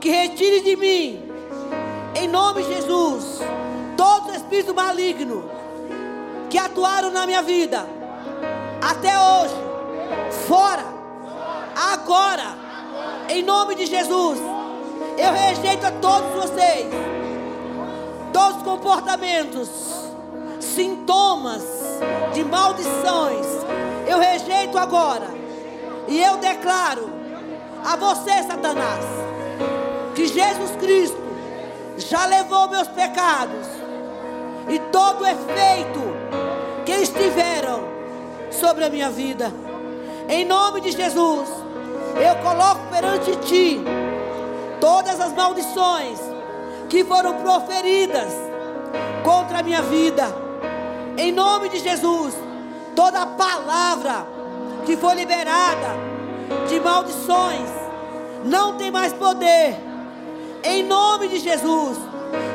que retire de mim, em nome de Jesus, todo espírito maligno que atuaram na minha vida até hoje, fora, agora, em nome de Jesus, eu rejeito a todos vocês, todos os comportamentos, sintomas de maldições, eu rejeito agora, e eu declaro a você, Satanás, que Jesus Cristo já levou meus pecados e todo o efeito que estiveram sobre a minha vida. Em nome de Jesus, eu coloco perante ti todas as maldições que foram proferidas contra a minha vida. Em nome de Jesus, toda palavra que foi liberada de maldições não tem mais poder. Em nome de Jesus,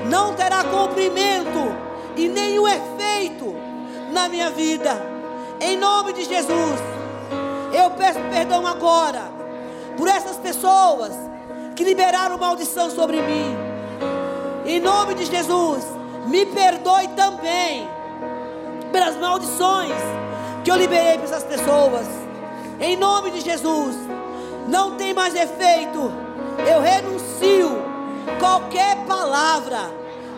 não terá cumprimento e nenhum efeito na minha vida. Em nome de Jesus, eu peço perdão agora por essas pessoas que liberaram maldição sobre mim. Em nome de Jesus, me perdoe também pelas maldições que eu liberei para essas pessoas. Em nome de Jesus. Não tem mais efeito. Eu renuncio qualquer palavra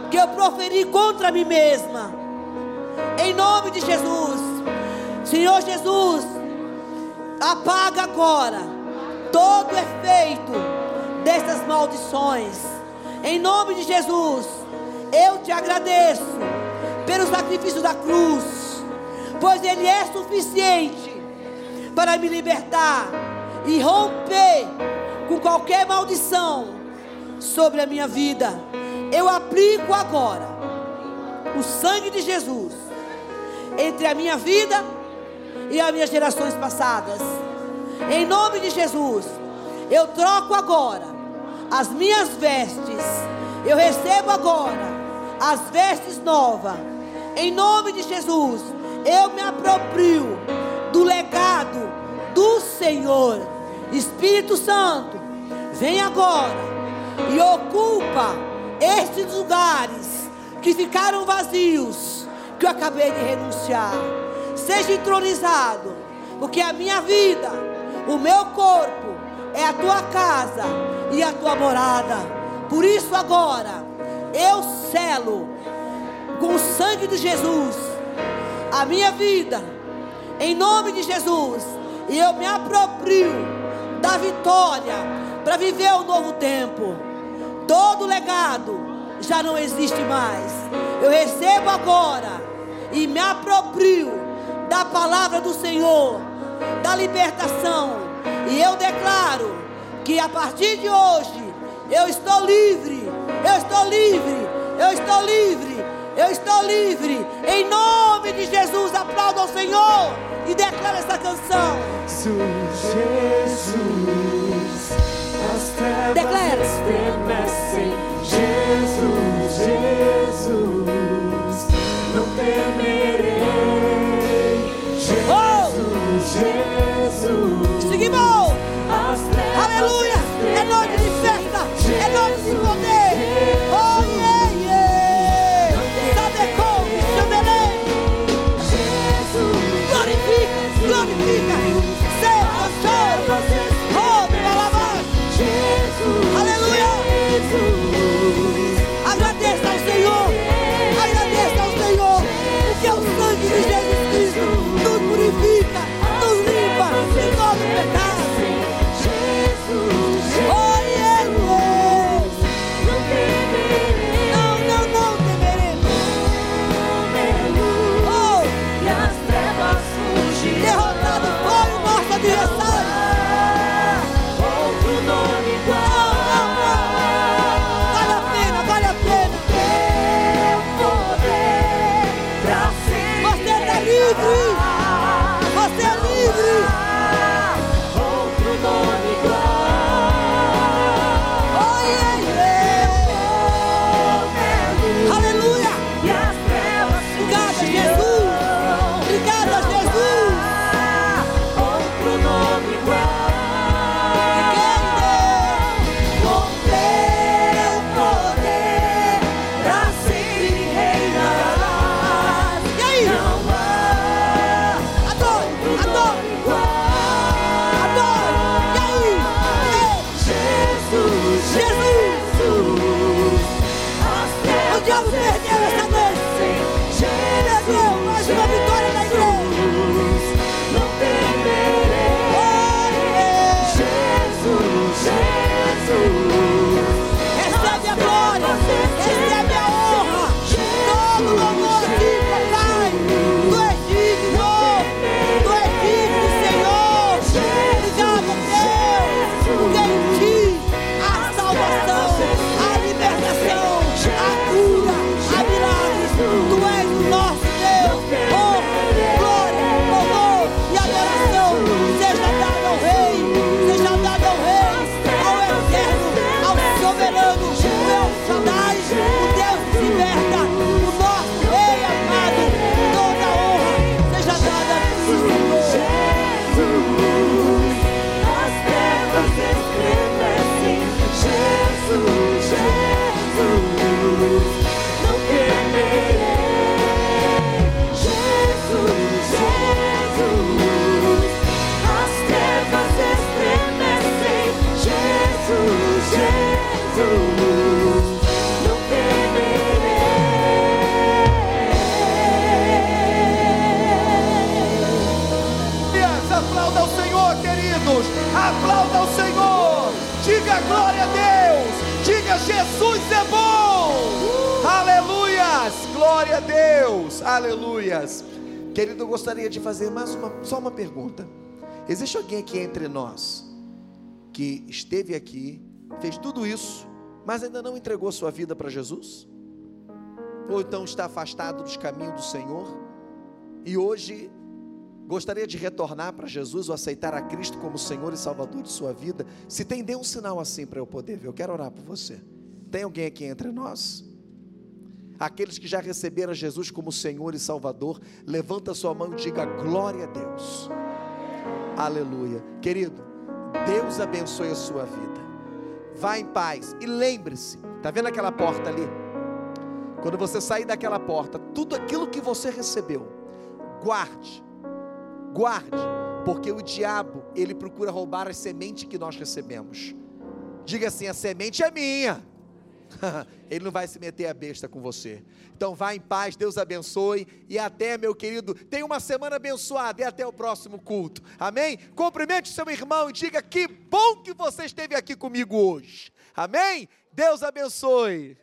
que eu proferi contra mim mesma. Em nome de Jesus. Senhor Jesus, apaga agora todo efeito dessas maldições. Em nome de Jesus, eu te agradeço pelo sacrifício da cruz, pois ele é suficiente para me libertar e romper com qualquer maldição sobre a minha vida. Eu aplico agora o sangue de Jesus entre a minha vida e as minhas gerações passadas. Em nome de Jesus, eu troco agora as minhas vestes. Eu recebo agora as vestes novas. Em nome de Jesus, eu me aproprio do legado do Senhor. Espírito Santo, vem agora e ocupa estes lugares que ficaram vazios, que eu acabei de renunciar. Seja entronizado, porque a minha vida, o meu corpo, é a tua casa e a tua morada. Por isso agora, eu selo com o sangue de Jesus a minha vida em nome de Jesus. E eu me aproprio da vitória para viver um novo tempo. Todo legado já não existe mais. Eu recebo agora e me aproprio da palavra do Senhor, da libertação. E eu declaro que a partir de hoje eu estou livre. Eu estou livre. Eu estou livre. Eu estou livre. Em nome de Jesus, aplauda o Senhor e declara essa canção. Jesus, as trevas Declara. De fazer mais uma, só uma pergunta. Existe alguém aqui entre nós que esteve aqui, fez tudo isso, mas ainda não entregou sua vida para Jesus? Ou então está afastado dos caminhos do Senhor e hoje gostaria de retornar para Jesus ou aceitar a Cristo como Senhor e Salvador de sua vida? Se tem, dê um sinal assim para eu poder ver. Eu quero orar por você. Tem alguém aqui entre nós? Aqueles que já receberam Jesus como Senhor e Salvador, levanta sua mão e diga glória a Deus. Aleluia. Querido, Deus abençoe a sua vida. Vá em paz e lembre-se, tá vendo aquela porta ali? Quando você sair daquela porta, tudo aquilo que você recebeu, guarde. Guarde, porque o diabo, ele procura roubar a semente que nós recebemos. Diga assim: a semente é minha. Ele não vai se meter a besta com você. Então vá em paz, Deus abençoe e até, meu querido, tenha uma semana abençoada e até o próximo culto. Amém? Cumprimente seu irmão e diga que bom que você esteve aqui comigo hoje. Amém? Deus abençoe.